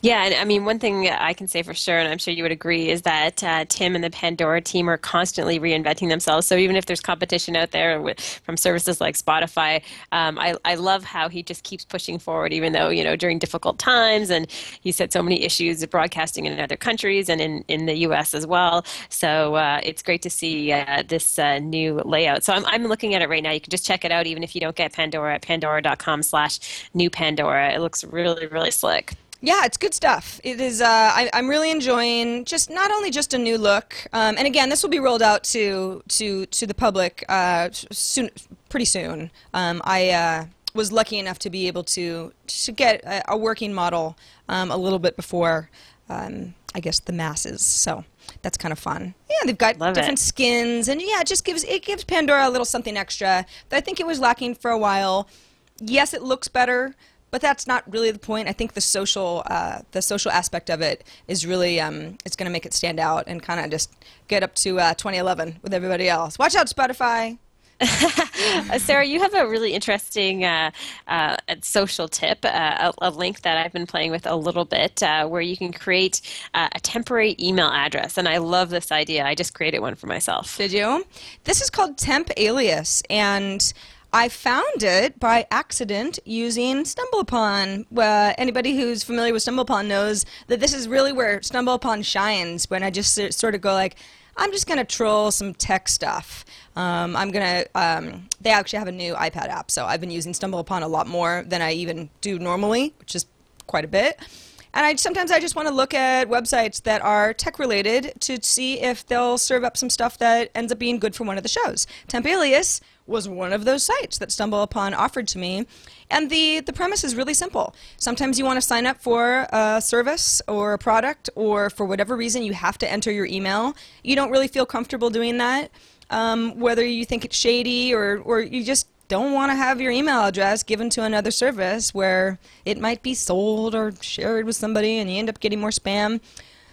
Yeah, and I mean, one thing I can say for sure, and I'm sure you would agree, is that uh, Tim and the Pandora team are constantly reinventing themselves. So even if there's competition out there with, from services like Spotify, um, I, I love how he just keeps pushing forward, even though, you know, during difficult times, and he said so many issues of broadcasting in other countries and in, in the U.S. as well. So uh, it's great to see uh, this uh, new layout. So I'm, I'm looking at it right now. You can just check it out, even if you don't get Pandora at pandora.com slash new Pandora. It looks really, really slick. Yeah, it's good stuff. It is. Uh, I, am really enjoying just not only just a new look, um, and again, this will be rolled out to to to the public uh, soon, pretty soon. Um, I uh, was lucky enough to be able to to get a, a working model um, a little bit before, um, I guess, the masses. So that's kind of fun. Yeah, they've got Love different it. skins, and yeah, it just gives it gives Pandora a little something extra that I think it was lacking for a while. Yes, it looks better, but that's not really the point. I think the social uh, the social aspect of it is really um, it's going to make it stand out and kind of just get up to uh, 2011 with everybody else. Watch out, Spotify. Uh, Sarah, you have a really interesting uh, uh, social tip, uh, a, a link that I've been playing with a little bit, uh, where you can create uh, a temporary email address. And I love this idea. I just created one for myself. Did you? This is called Temp Alias, and I found it by accident using StumbleUpon. Uh, anybody who's familiar with StumbleUpon knows that this is really where StumbleUpon shines. When I just sort of go like, I'm just gonna troll some tech stuff. Um, I'm gonna. Um, they actually have a new iPad app, so I've been using StumbleUpon a lot more than I even do normally, which is quite a bit. And I sometimes I just want to look at websites that are tech related to see if they'll serve up some stuff that ends up being good for one of the shows. Temp Alias was one of those sites that Stumble Upon offered to me. And the, the premise is really simple. Sometimes you want to sign up for a service or a product, or for whatever reason you have to enter your email. You don't really feel comfortable doing that, um, whether you think it's shady or, or you just don't want to have your email address given to another service where it might be sold or shared with somebody and you end up getting more spam.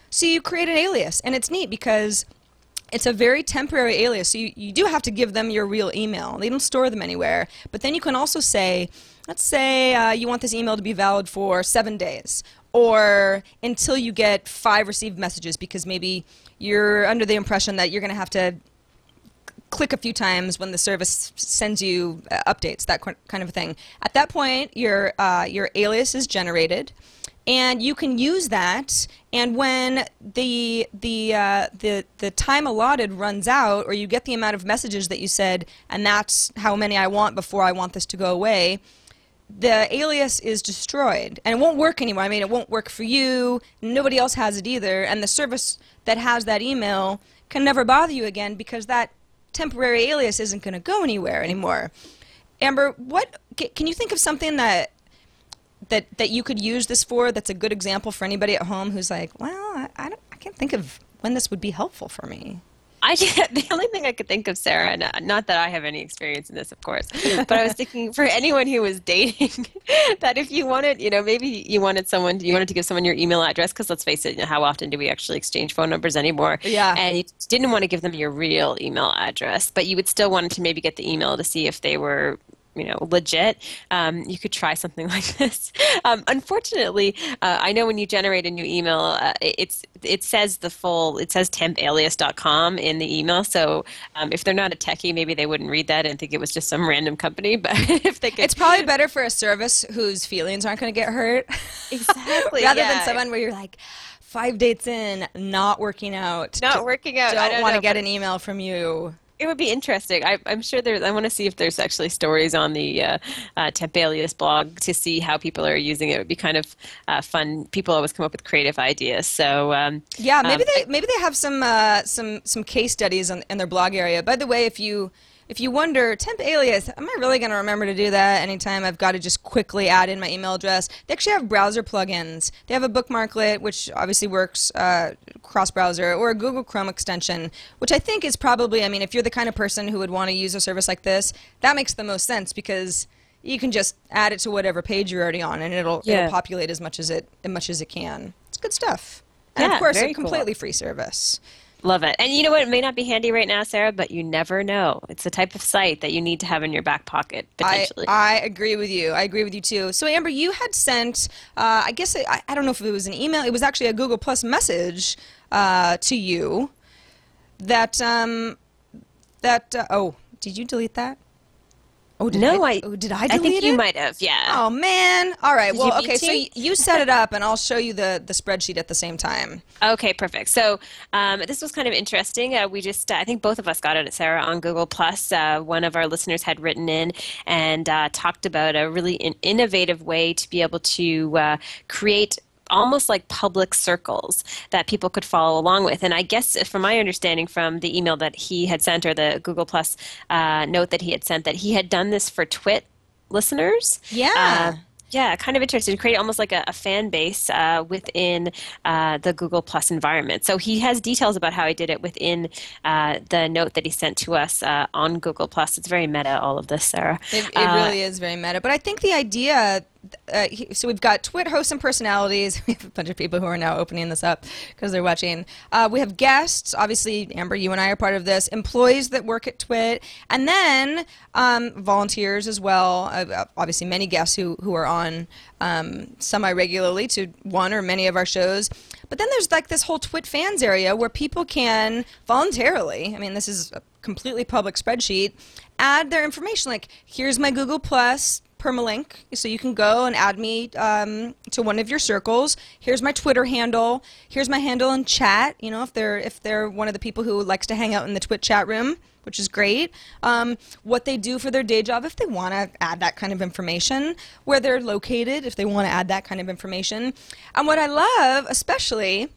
So you create an alias, and it's neat because it's a very temporary alias. So you, you do have to give them your real email. They don't store them anywhere. But then you can also say, let's say uh, you want this email to be valid for seven days or until you get five received messages because maybe you're under the impression that you're going to have to click a few times when the service sends you uh, updates, that kind of thing. At that point, your uh, your alias is generated, and you can use that. And when the the uh, the the time allotted runs out, or you get the amount of messages that you said, and that's how many I want before I want this to go away. The alias is destroyed and it won't work anymore. I mean, it won't work for you. Nobody else has it either. And the service that has that email can never bother you again because that temporary alias isn't going to go anywhere anymore. Amber, what can you think of something that that that you could use this for? That's a good example for anybody at home who's like, well, I, I, don't, I can't think of when this would be helpful for me. I the only thing I could think of, Sarah, and uh, not that I have any experience in this, of course, but I was thinking for anyone who was dating, that if you wanted, you know, maybe you wanted someone, you wanted to give someone your email address, because let's face it, you know, how often do we actually exchange phone numbers anymore? Yeah. And you didn't want to give them your real email address, but you would still want to maybe get the email to see if they were you know legit um, you could try something like this um, unfortunately uh, i know when you generate a new email uh, it's it says the full it says tempalias.com in the email so um, if they're not a techie maybe they wouldn't read that and think it was just some random company but if they could It's probably better for a service whose feelings aren't going to get hurt. exactly Rather yeah. than someone where you're like, five dates in, not working out. Not working out. Don't want to get an email from you. It would be interesting. I, I'm sure there's. I want to see if there's actually stories on the uh, uh, Tempalias blog to see how people are using it. It would be kind of uh, fun. People always come up with creative ideas. So um, Yeah, maybe um, they maybe they have some uh, some some case studies on, in their blog area. By the way, if you if you wonder temp alias, am I really going to remember to do that anytime I've got to just quickly add in my email address? They actually have browser plugins. They have a bookmarklet, which obviously works uh, cross browser, or a Google Chrome extension, which I think is probably. I mean, if you're the kind of person who would want to use a service like this, that makes the most sense because you can just add it to whatever page you're already on, and it'll Yeah. it'll populate as much as it as much as it can. It's good stuff. And Yeah, of course, a cool. completely free service. Love it. And you know what? It may not be handy right now, Sarah, but you never know. It's the type of site that you need to have in your back pocket, I, potentially. I agree with you. I agree with you too. So, Amber, you had sent, uh, I guess, I, I don't know if it was an email, it was actually a Google Plus message uh, to you that, um, that, uh, oh, did you delete that? Oh, did no, I, I, oh, did I I think it? you might have, yeah. Oh man! All right. Did well, okay. So you set it up, and I'll show you the the spreadsheet at the same time. Okay, perfect. So um, this was kind of interesting. Uh, we just, I think both of us got it, Sarah, on Google Plus. Uh, one of our listeners had written in and uh, talked about a really in- innovative way to be able to uh, create almost like public circles that people could follow along with. And I guess, from my understanding from the email that he had sent or the Google Plus uh, note that he had sent, that he had done this for Twit listeners. Yeah. Uh, yeah, kind of interesting to create almost like a, a fan base uh, within uh, the Google Plus environment. So he has details about how he did it within uh, the note that he sent to us uh, on Google Plus. It's very meta, all of this, Sarah. It, it Uh, really is very meta. But I think the idea. Uh, he- so we've got Twit hosts and personalities. We have a bunch of people who are now opening this up because they're watching. Uh, we have guests. Obviously, Amber, you and I are part of this. Employees that work at Twit, and then um, volunteers as well. Uh, obviously, many guests who who are on um, semi regularly to one or many of our shows. But then there's like this whole Twit fans area where people can voluntarily. I mean, this is a completely public spreadsheet. Add their information. Like, here's my Google Plus permalink, so you can go and add me um, to one of your circles. Here's my Twitter handle. Here's my handle in chat. You know, if they're if they're one of the people who likes to hang out in the Twit chat room, which is great. Um, what they do for their day job, if they want to add that kind of information, where they're located, if they want to add that kind of information, and what I love, especially.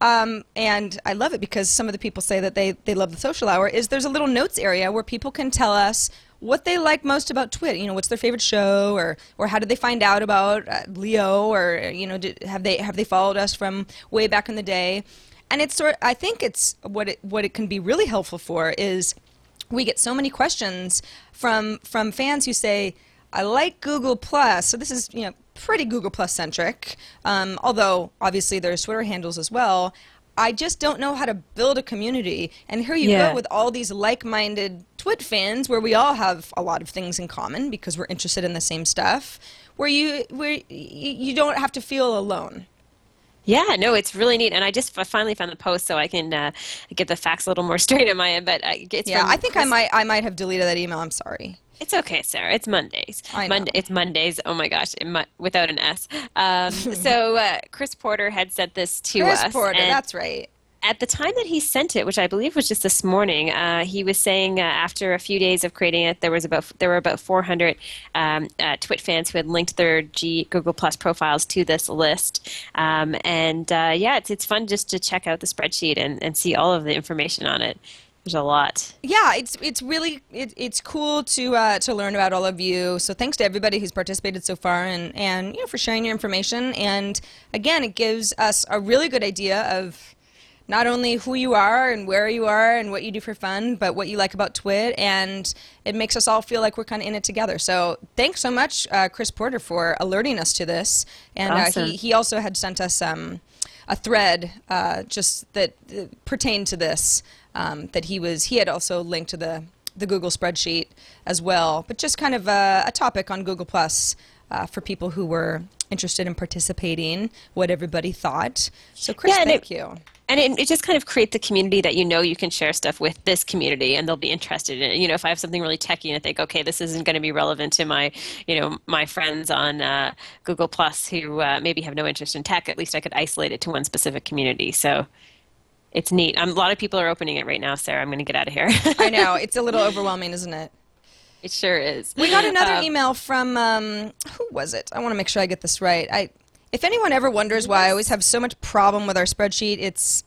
Um, and I love it because some of the people say that they, they love the social hour. Is there's a little notes area where people can tell us what they like most about Twit. You know, what's their favorite show, or or how did they find out about uh, Leo, or you know, did, have they have they followed us from way back in the day? And it's sort. I think it's what it what it can be really helpful for is we get so many questions from from fans who say, "I like Google Plus." So this is you know pretty Google Plus centric. Um, although obviously there's Twitter handles as well. I just don't know how to build a community. And here you Yeah. go with all these like-minded Twit fans, where we all have a lot of things in common because we're interested in the same stuff. Where you where you don't have to feel alone. Yeah, no, it's really neat, and I just I finally found the post so I can uh, get the facts a little more straight on my end. But uh, it's yeah, from I think I might I might have deleted that email. I'm sorry. It's okay, Sarah. It's Mondays. I know. Monday, it's Mondays. Oh my gosh, mu- without an S. Um, so uh, Chris Porter had sent this to Chris us. Chris Porter, that's right. at the time that he sent it, which I believe was just this morning, uh, he was saying uh, after a few days of creating it, there was about there were about 400 um, uh, Twit fans who had linked their G, Google Plus profiles to this list, um, and uh, yeah, it's it's fun just to check out the spreadsheet and, and see all of the information on it. There's a lot. yeah, it's it's really it, it's cool to uh, to learn about all of you. So thanks to everybody who's participated so far, and and you know for sharing your information. And again, it gives us a really good idea of not only who you are and where you are and what you do for fun, but what you like about Twit, and it makes us all feel like we're kind of in it together. So thanks so much, uh, Chris Porter, for alerting us to this. And Awesome. uh, he he also had sent us um, a thread uh, just that uh, pertained to this. Um, that he was he had also linked to the the Google spreadsheet as well, but just kind of a, a topic on Google Plus uh, for people who were interested in participating. What everybody thought. So Chris, Yeah, thank it- you. And it, it just kind of creates the community that you know you can share stuff with this community, and they'll be interested in it. You know, if I have something really techy and I think, okay, this isn't going to be relevant to my, you know, my friends on uh, Google Plus who uh, maybe have no interest in tech, at least I could isolate it to one specific community. So it's neat. Um, a lot of people are opening it right now, Sarah. I'm going to get out of here. I know it's a little overwhelming, isn't it? it sure is. We got another Um, email from um, who was it? I want to make sure I get this right. I, if anyone ever wonders why I always have so much problem with our spreadsheet, it's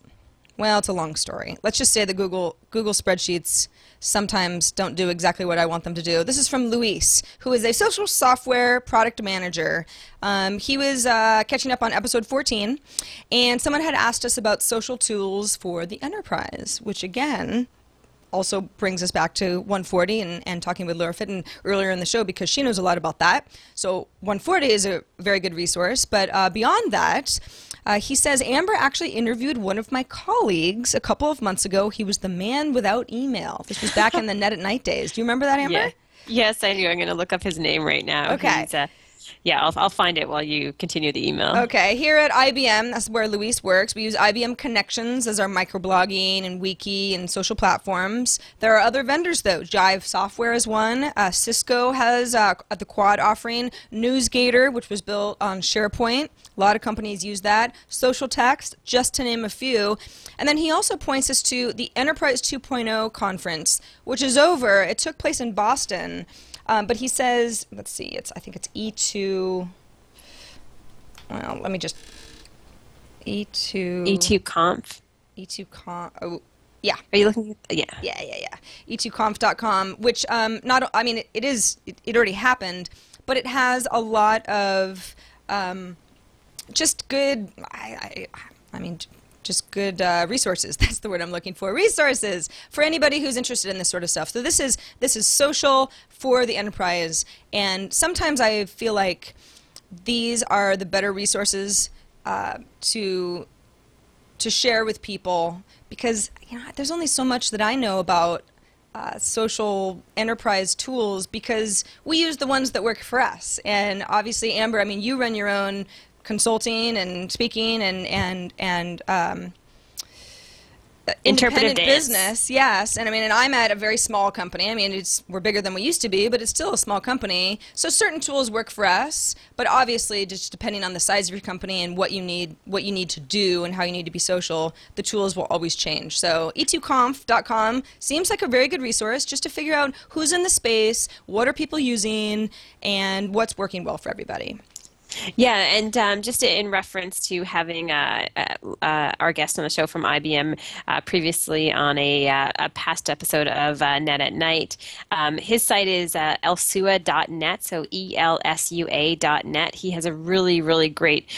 well, it's a long story. Let's just say the Google Google spreadsheets sometimes don't do exactly what I want them to do. This is from Luis, who is a social software product manager. Um, he was uh, catching up on episode 14, and someone had asked us about social tools for the enterprise, which again also brings us back to 140 and, and talking with Laura Fitton earlier in the show because she knows a lot about that. So 140 is a very good resource. But uh, beyond that, uh, he says Amber actually interviewed one of my colleagues a couple of months ago. He was the man without email. This was back in the Net at Night days. Do you remember that, Amber? Yeah. Yes, I do. I'm going to look up his name right now. Okay. Yeah, I'll, I'll find it while you continue the email. Okay, here at IBM, that's where Luis works. We use IBM Connections as our microblogging and wiki and social platforms. There are other vendors though. Jive Software is one. Uh, Cisco has uh, the Quad offering. NewsGator, which was built on SharePoint. A lot of companies use that. Social Text, just to name a few. And then he also points us to the Enterprise 2.0 conference, which is over. It took place in Boston. Um, but he says, let's see, it's I think it's E2. Well, let me just E2 E2 Conf. E2 Con. Oh, yeah. Are you looking at? Yeah. Yeah, yeah, yeah. E2conf.com, which um, not I mean it, it is it, it already happened, but it has a lot of um, just good. I, I, I mean. Just good uh, resources. That's the word I'm looking for. Resources for anybody who's interested in this sort of stuff. So this is this is social for the enterprise, and sometimes I feel like these are the better resources uh, to to share with people because you know there's only so much that I know about uh, social enterprise tools because we use the ones that work for us. And obviously, Amber, I mean, you run your own consulting and speaking and and and um, Interpretive business. Yes, and I mean, and I'm at a very small company. I mean, it's we're bigger than we used to be, but it's still a small company. So certain tools work for us, but obviously, just depending on the size of your company and what you need, what you need to do, and how you need to be social, the tools will always change. So e2conf.com seems like a very good resource just to figure out who's in the space, what are people using, and what's working well for everybody. Yeah, and um, just in reference to having uh, uh, uh, our guest on the show from IBM uh, previously on a, uh, a past episode of uh, Net at Night, um, his site is elsua.net, so E L S U A.net. He has a really, really great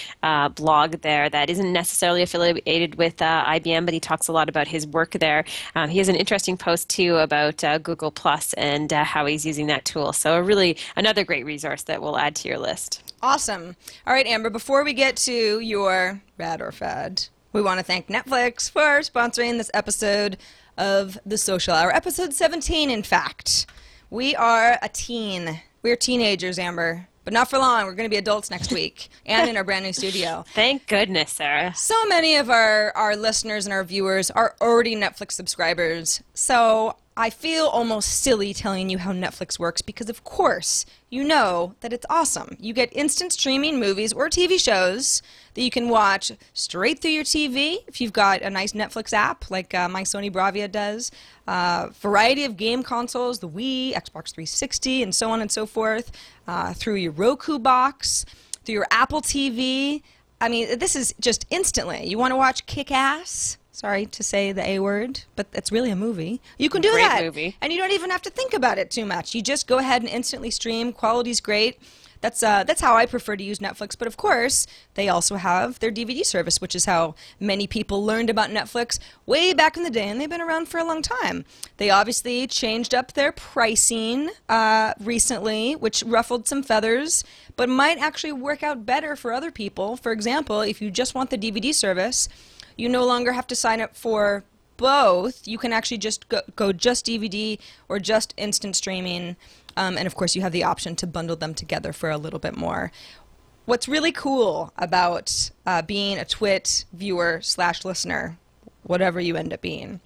blog there that isn't necessarily affiliated with IBM, but he talks a lot about his work there. Um, he has an interesting post too about Google Plus and how he's using that tool. So, a really another great resource that we'll add to your list. Awesome. All right, Amber, before we get to your rad or fad, we want to thank Netflix for sponsoring this episode of The Social Hour. Episode 17, in fact. We are a teen. We're teenagers, Amber. But not for long. We're going to be adults next week and in our brand new studio. Thank goodness, Sarah. So many of our, our listeners and our viewers are already Netflix subscribers. So I feel almost silly telling you how Netflix works because, of course, you know that it's awesome. You get instant streaming movies or TV shows that you can watch straight through your TV if you've got a nice Netflix app like uh, my Sony Bravia does. Uh, variety of game consoles, the Wii, Xbox 360, and so on and so forth, uh, through your Roku box, through your Apple TV. I mean, this is just instantly. You want to watch Kick Ass? Sorry to say the A word, but it's really a movie. You can do Great that. movie. And you don't even have to think about it too much. You just go ahead and instantly stream. Quality's great. That's uh, that's how I prefer to use Netflix. But of course, they also have their DVD service, which is how many people learned about Netflix way back in the day, and they've been around for a long time. They obviously changed up their pricing uh, recently, which ruffled some feathers, but might actually work out better for other people. For example, if you just want the DVD service, you no longer have to sign up for both. You can actually just go, go just DVD or just instant streaming. Um, and of course, you have the option to bundle them together for a little bit more. What's really cool about uh, being a Twit viewer slash listener, whatever you end up being,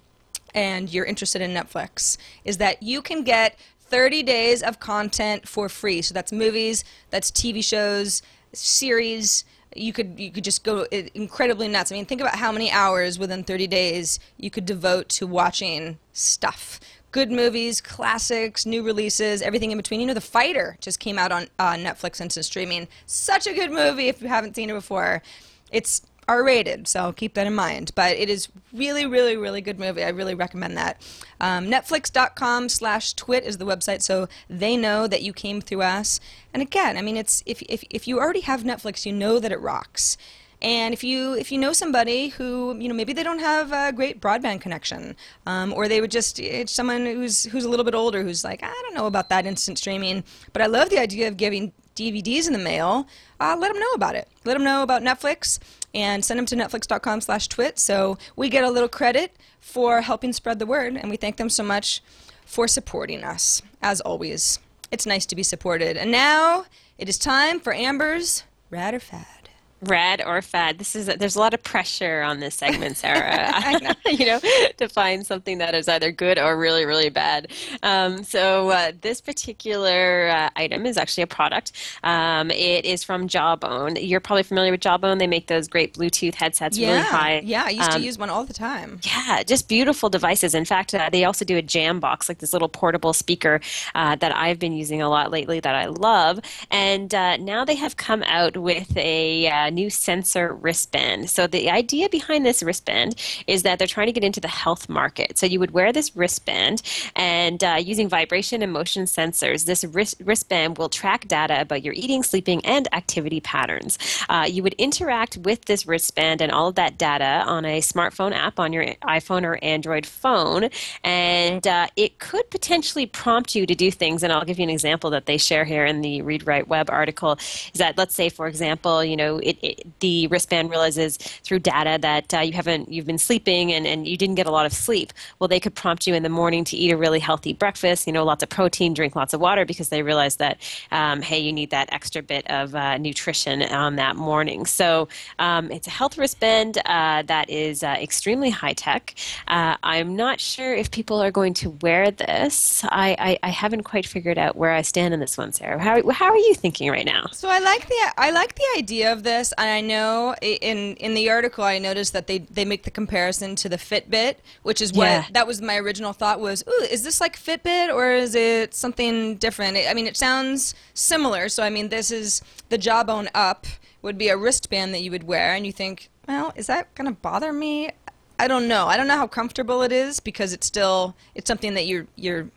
and you're interested in Netflix, is that you can get 30 days of content for free. So that's movies, that's TV shows, series. You could you could just go incredibly nuts. I mean, think about how many hours within 30 days you could devote to watching stuff. Good movies, classics, new releases, everything in between. You know, The Fighter just came out on uh, Netflix instant streaming. Such a good movie if you haven't seen it before. It's R rated, so keep that in mind. But it is really, really, really good movie. I really recommend that. Um, Netflix.com slash twit is the website, so they know that you came through us. And again, I mean, it's if, if, if you already have Netflix, you know that it rocks. And if you if you know somebody who you know maybe they don't have a great broadband connection, um, or they would just it's someone who's who's a little bit older who's like I don't know about that instant streaming, but I love the idea of giving DVDs in the mail. Uh, let them know about it. Let them know about Netflix and send them to netflix.com slash twit. so we get a little credit for helping spread the word, and we thank them so much for supporting us as always. It's nice to be supported. And now it is time for Amber's Rad or Fad. Rad or fad. This is there's a lot of pressure on this segment, Sarah. know. you know, to find something that is either good or really, really bad. Um, so uh, this particular uh, item is actually a product. Um, it is from Jawbone. You're probably familiar with Jawbone. They make those great Bluetooth headsets, yeah, really high. Yeah, I used um, to use one all the time. Yeah, just beautiful devices. In fact, uh, they also do a jam box, like this little portable speaker uh, that I've been using a lot lately that I love. And uh, now they have come out with a uh, new sensor wristband. So the idea behind this wristband is that they're trying to get into the health market. So you would wear this wristband, and uh, using vibration and motion sensors, this wrist- wristband will track data about your eating, sleeping, and activity patterns. Uh, you would interact with this wristband and all of that data on a smartphone app on your iPhone or Android phone, and uh, it could potentially prompt you to do things. And I'll give you an example that they share here in the Read Write Web article. Is that let's say, for example, you know, it, it, the wristband realizes through data that uh, you haven't you've been sleeping and, and you didn't get a lot of sleep. Well, they could prompt you in the morning to eat a really healthy breakfast. You know, lots of protein, drink lots of water because they realize that um, hey, you need that extra bit of uh, nutrition on that morning. So um, it's a health wristband uh, that is uh, extremely high tech. Uh, I'm not sure if people are going to wear this. I, I, I haven't quite figured out where I stand in this one, Sarah. How, how are you thinking right now? So I like the I like the idea of this and I know in in the article I noticed that they they make the comparison to the Fitbit, which is what yeah. that was my original thought was, ooh, is this like Fitbit or is it something different? I mean, it sounds similar. So I mean, this is the Jawbone Up would be a wristband that you would wear, and you think, well, is that going to bother me? I don't know. I don't know how comfortable it is because it's still it's something that you're you're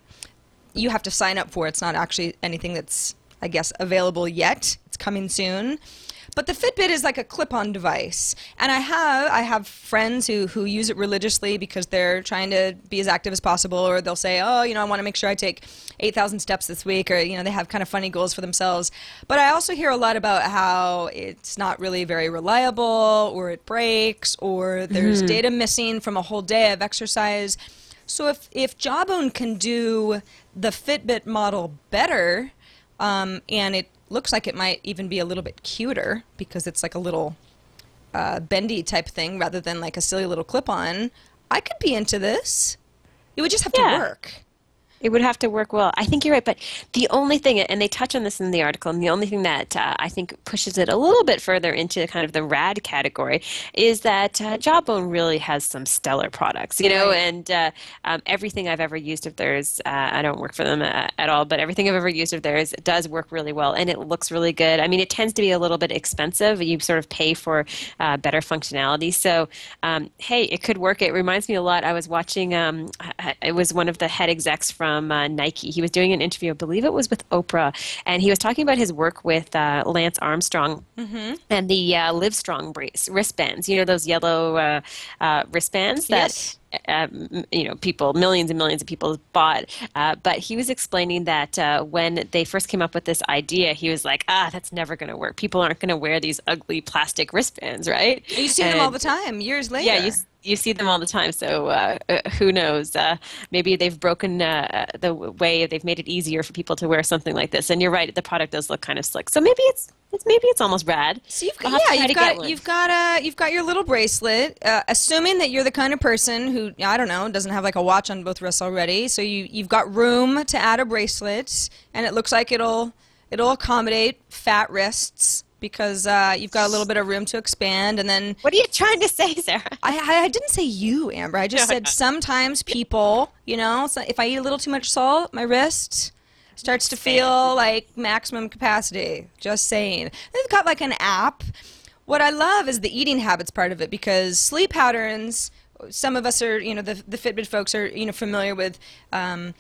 you have to sign up for. It's not actually anything that's I guess available yet. It's coming soon. But the Fitbit is like a clip-on device, and I have I have friends who who use it religiously because they're trying to be as active as possible, or they'll say, oh, you know, I want to make sure I take 8,000 steps this week, or you know, they have kind of funny goals for themselves. But I also hear a lot about how it's not really very reliable, or it breaks, or there's mm-hmm. data missing from a whole day of exercise. So if if Jawbone can do the Fitbit model better, um, and it looks like it might even be a little bit cuter because it's like a little uh, bendy type thing rather than like a silly little clip on. I could be into this. It would just have yeah. to work. It would have to work well. I think you're right, but the only thing, and they touch on this in the article, and the only thing that uh, I think pushes it a little bit further into kind of the rad category is that uh, Jawbone really has some stellar products, you know, right. and uh, um, everything I've ever used of theirs, uh, I don't work for them uh, at all, but everything I've ever used of theirs does work really well, and it looks really good. I mean, it tends to be a little bit expensive. You sort of pay for uh, better functionality. So, um, hey, it could work. It reminds me a lot. I was watching, um, it was one of the head execs from from uh, Nike. He was doing an interview, I believe it was with Oprah, and he was talking about his work with uh, Lance Armstrong mm-hmm. and the uh, Livestrong brace, wristbands. You know those yellow uh, uh, wristbands that. Yes. Uh, you know, people, millions and millions of people bought. Uh, but he was explaining that uh, when they first came up with this idea, he was like, "Ah, that's never going to work. People aren't going to wear these ugly plastic wristbands, right?" You see and, them all the time, years later. Yeah, you, you see them all the time. So uh, uh, who knows? Uh, maybe they've broken uh, the way they've made it easier for people to wear something like this. And you're right, the product does look kind of slick. So maybe it's. It's, maybe it's almost rad. So you've got, yeah, you've got, you've got a you've got your little bracelet. Uh, assuming that you're the kind of person who I don't know doesn't have like a watch on both wrists already, so you you've got room to add a bracelet, and it looks like it'll it'll accommodate fat wrists because uh, you've got a little bit of room to expand. And then what are you trying to say, Sarah? I, I didn't say you, Amber. I just said sometimes people, you know, if I eat a little too much salt, my wrist starts to feel like maximum capacity. Just saying. They've got like an app. What I love is the eating habits part of it because sleep patterns. Some of us are, you know, the the Fitbit folks are, you know, familiar with. Um,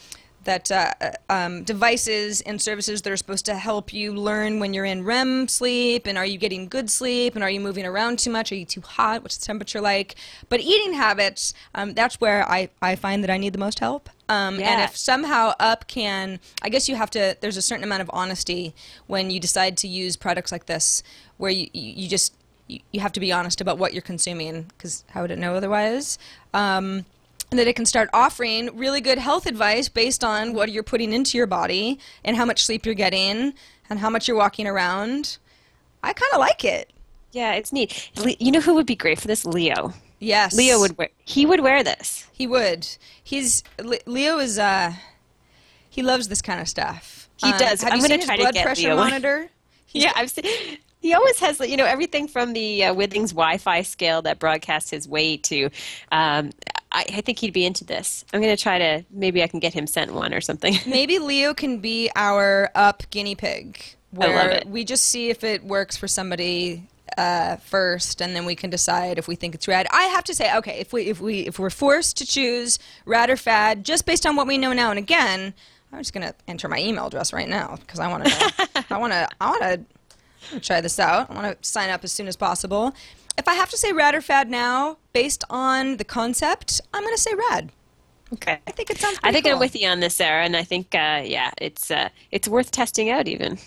that uh, um, devices and services that are supposed to help you learn when you're in REM sleep and are you getting good sleep and are you moving around too much? Are you too hot? What's the temperature like? But eating habits, um, that's where I, I find that I need the most help. Um, And if somehow Up can, I guess you have to, there's a certain amount of honesty when you decide to use products like this where you, you just, you, you have to be honest about what you're consuming because how would it know otherwise? Um, that it can start offering really good health advice based on what you're putting into your body and how much sleep you're getting and how much you're walking around. I kind of like it. Yeah, it's neat. You know who would be great for this? Leo. Yes. Leo would wear. He would wear this. He would. He's Leo is uh he loves this kind of stuff. He Uh, does. Have I'm you gonna seen try his to blood get pressure Leo monitor? Yeah, I've seen. He always has, you know, everything from the uh, Withings Wi-Fi scale that broadcasts his weight to. Um, I, I think he'd be into this. I'm going to try to. Maybe I can get him sent one or something. Maybe Leo can be our up guinea pig, I love where it. we just see if it works for somebody uh, first, and then we can decide if we think it's rad. I have to say, okay, if we if we if we're forced to choose rad or fad, just based on what we know now, and again, I'm just gonna enter my email address right now because I want to. I want to. I want to try this out. I want to sign up as soon as possible. If I have to say rad or fad now, based on the concept, I'm gonna say rad. Okay. I think it sounds. Good. I think I'm with you on this, Sarah, and I think, uh, yeah, it's uh, it's worth testing out even.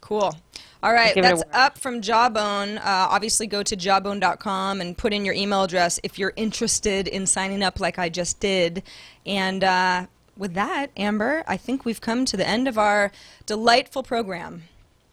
Cool. All right, Give it a that's up from Jawbone. Uh, obviously, go to jawbone.com and put in your email address if you're interested in signing up, like I just did. And uh, with that, Amber, I think we've come to the end of our delightful program.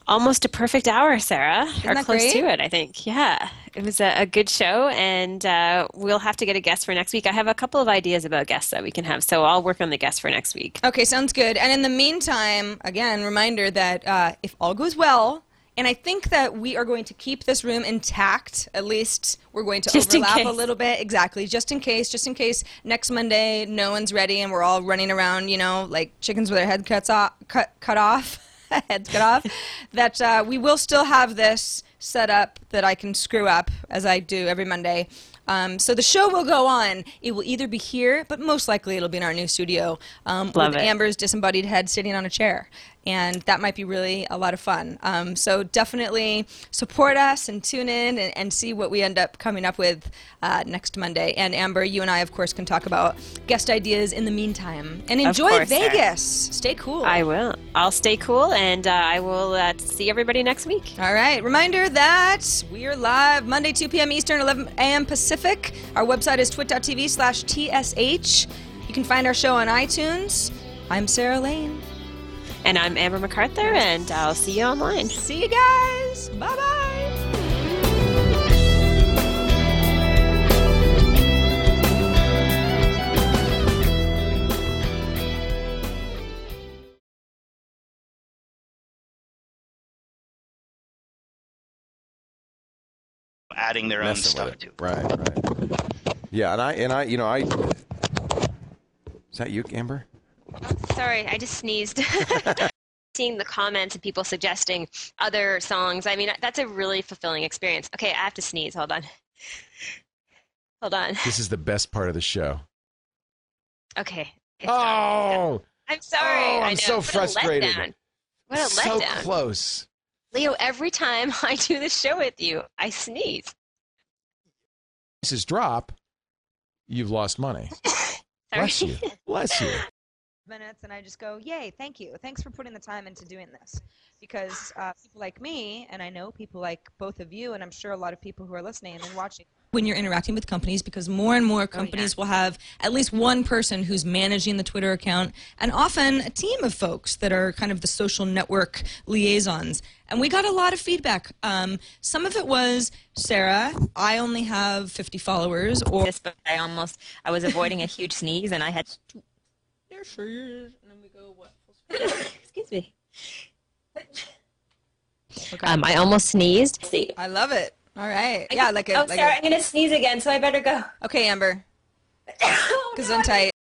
Almost a perfect hour, Sarah. or close great? to it, I think. Yeah, it was a, a good show, and uh, we'll have to get a guest for next week. I have a couple of ideas about guests that we can have, so I'll work on the guest for next week. Okay, sounds good. And in the meantime, again, reminder that uh, if all goes well, and I think that we are going to keep this room intact. At least we're going to Just overlap a little bit. Exactly. Just in case, just in case next Monday no one's ready and we're all running around, you know, like chickens with their head cuts off, cut, cut off, heads cut off, that uh, we will still have this set up that I can screw up as I do every Monday. Um, so the show will go on. It will either be here, but most likely it'll be in our new studio um, Love with it. Amber's disembodied head sitting on a chair. And that might be really a lot of fun. Um, so definitely support us and tune in and, and see what we end up coming up with uh, next Monday. And Amber, you and I, of course, can talk about guest ideas in the meantime. And enjoy. Vegas. Stay cool. I will. I'll stay cool, and uh, I will uh, see everybody next week. All right. Reminder that we are live Monday, 2 p.m. Eastern, 11 a.m. Pacific. Our website is twit.tv slash TSH. You can find our show on iTunes. I'm Sarah Lane. And I'm Amber MacArthur, and I'll see you online. See you guys. Bye bye. adding their own stuff to. it. Right, right. Yeah, and I and I, you know, I. Is that you, Amber? Sorry, I just sneezed. Seeing the comments and people suggesting other songs, I mean, that's a really fulfilling experience. Okay, I have to sneeze. Hold on. Hold on. This is the best part of the show. Okay. Oh! done. Oh, I'm sorry. Oh, I'm so What frustrated. letdown. What a so letdown. So close. Leo, every time I do the show with you, I sneeze. Prices drop. You've lost money. Bless you. Bless you. Minutes and I just go, Yay, thank you. Thanks for putting the time into doing this. Because uh, people like me, and I know people like both of you, and I'm sure a lot of people who are listening and watching. When you're interacting with companies, because more and more companies will have at least one person who's managing the Twitter account, and often a team of folks that are kind of the social network liaisons. And we got a lot of feedback. Um, some of it was, Sarah, I only have 50 followers, or this, but I almost I was avoiding a huge sneeze and I had there she is. And then we go, what? excuse me. Okay. Um, I almost sneezed. See. I love it. All right. Yeah, like a. Oh, like Sarah, a I'm gonna sneeze again, so I better go. okay, Amber. Gesundheit.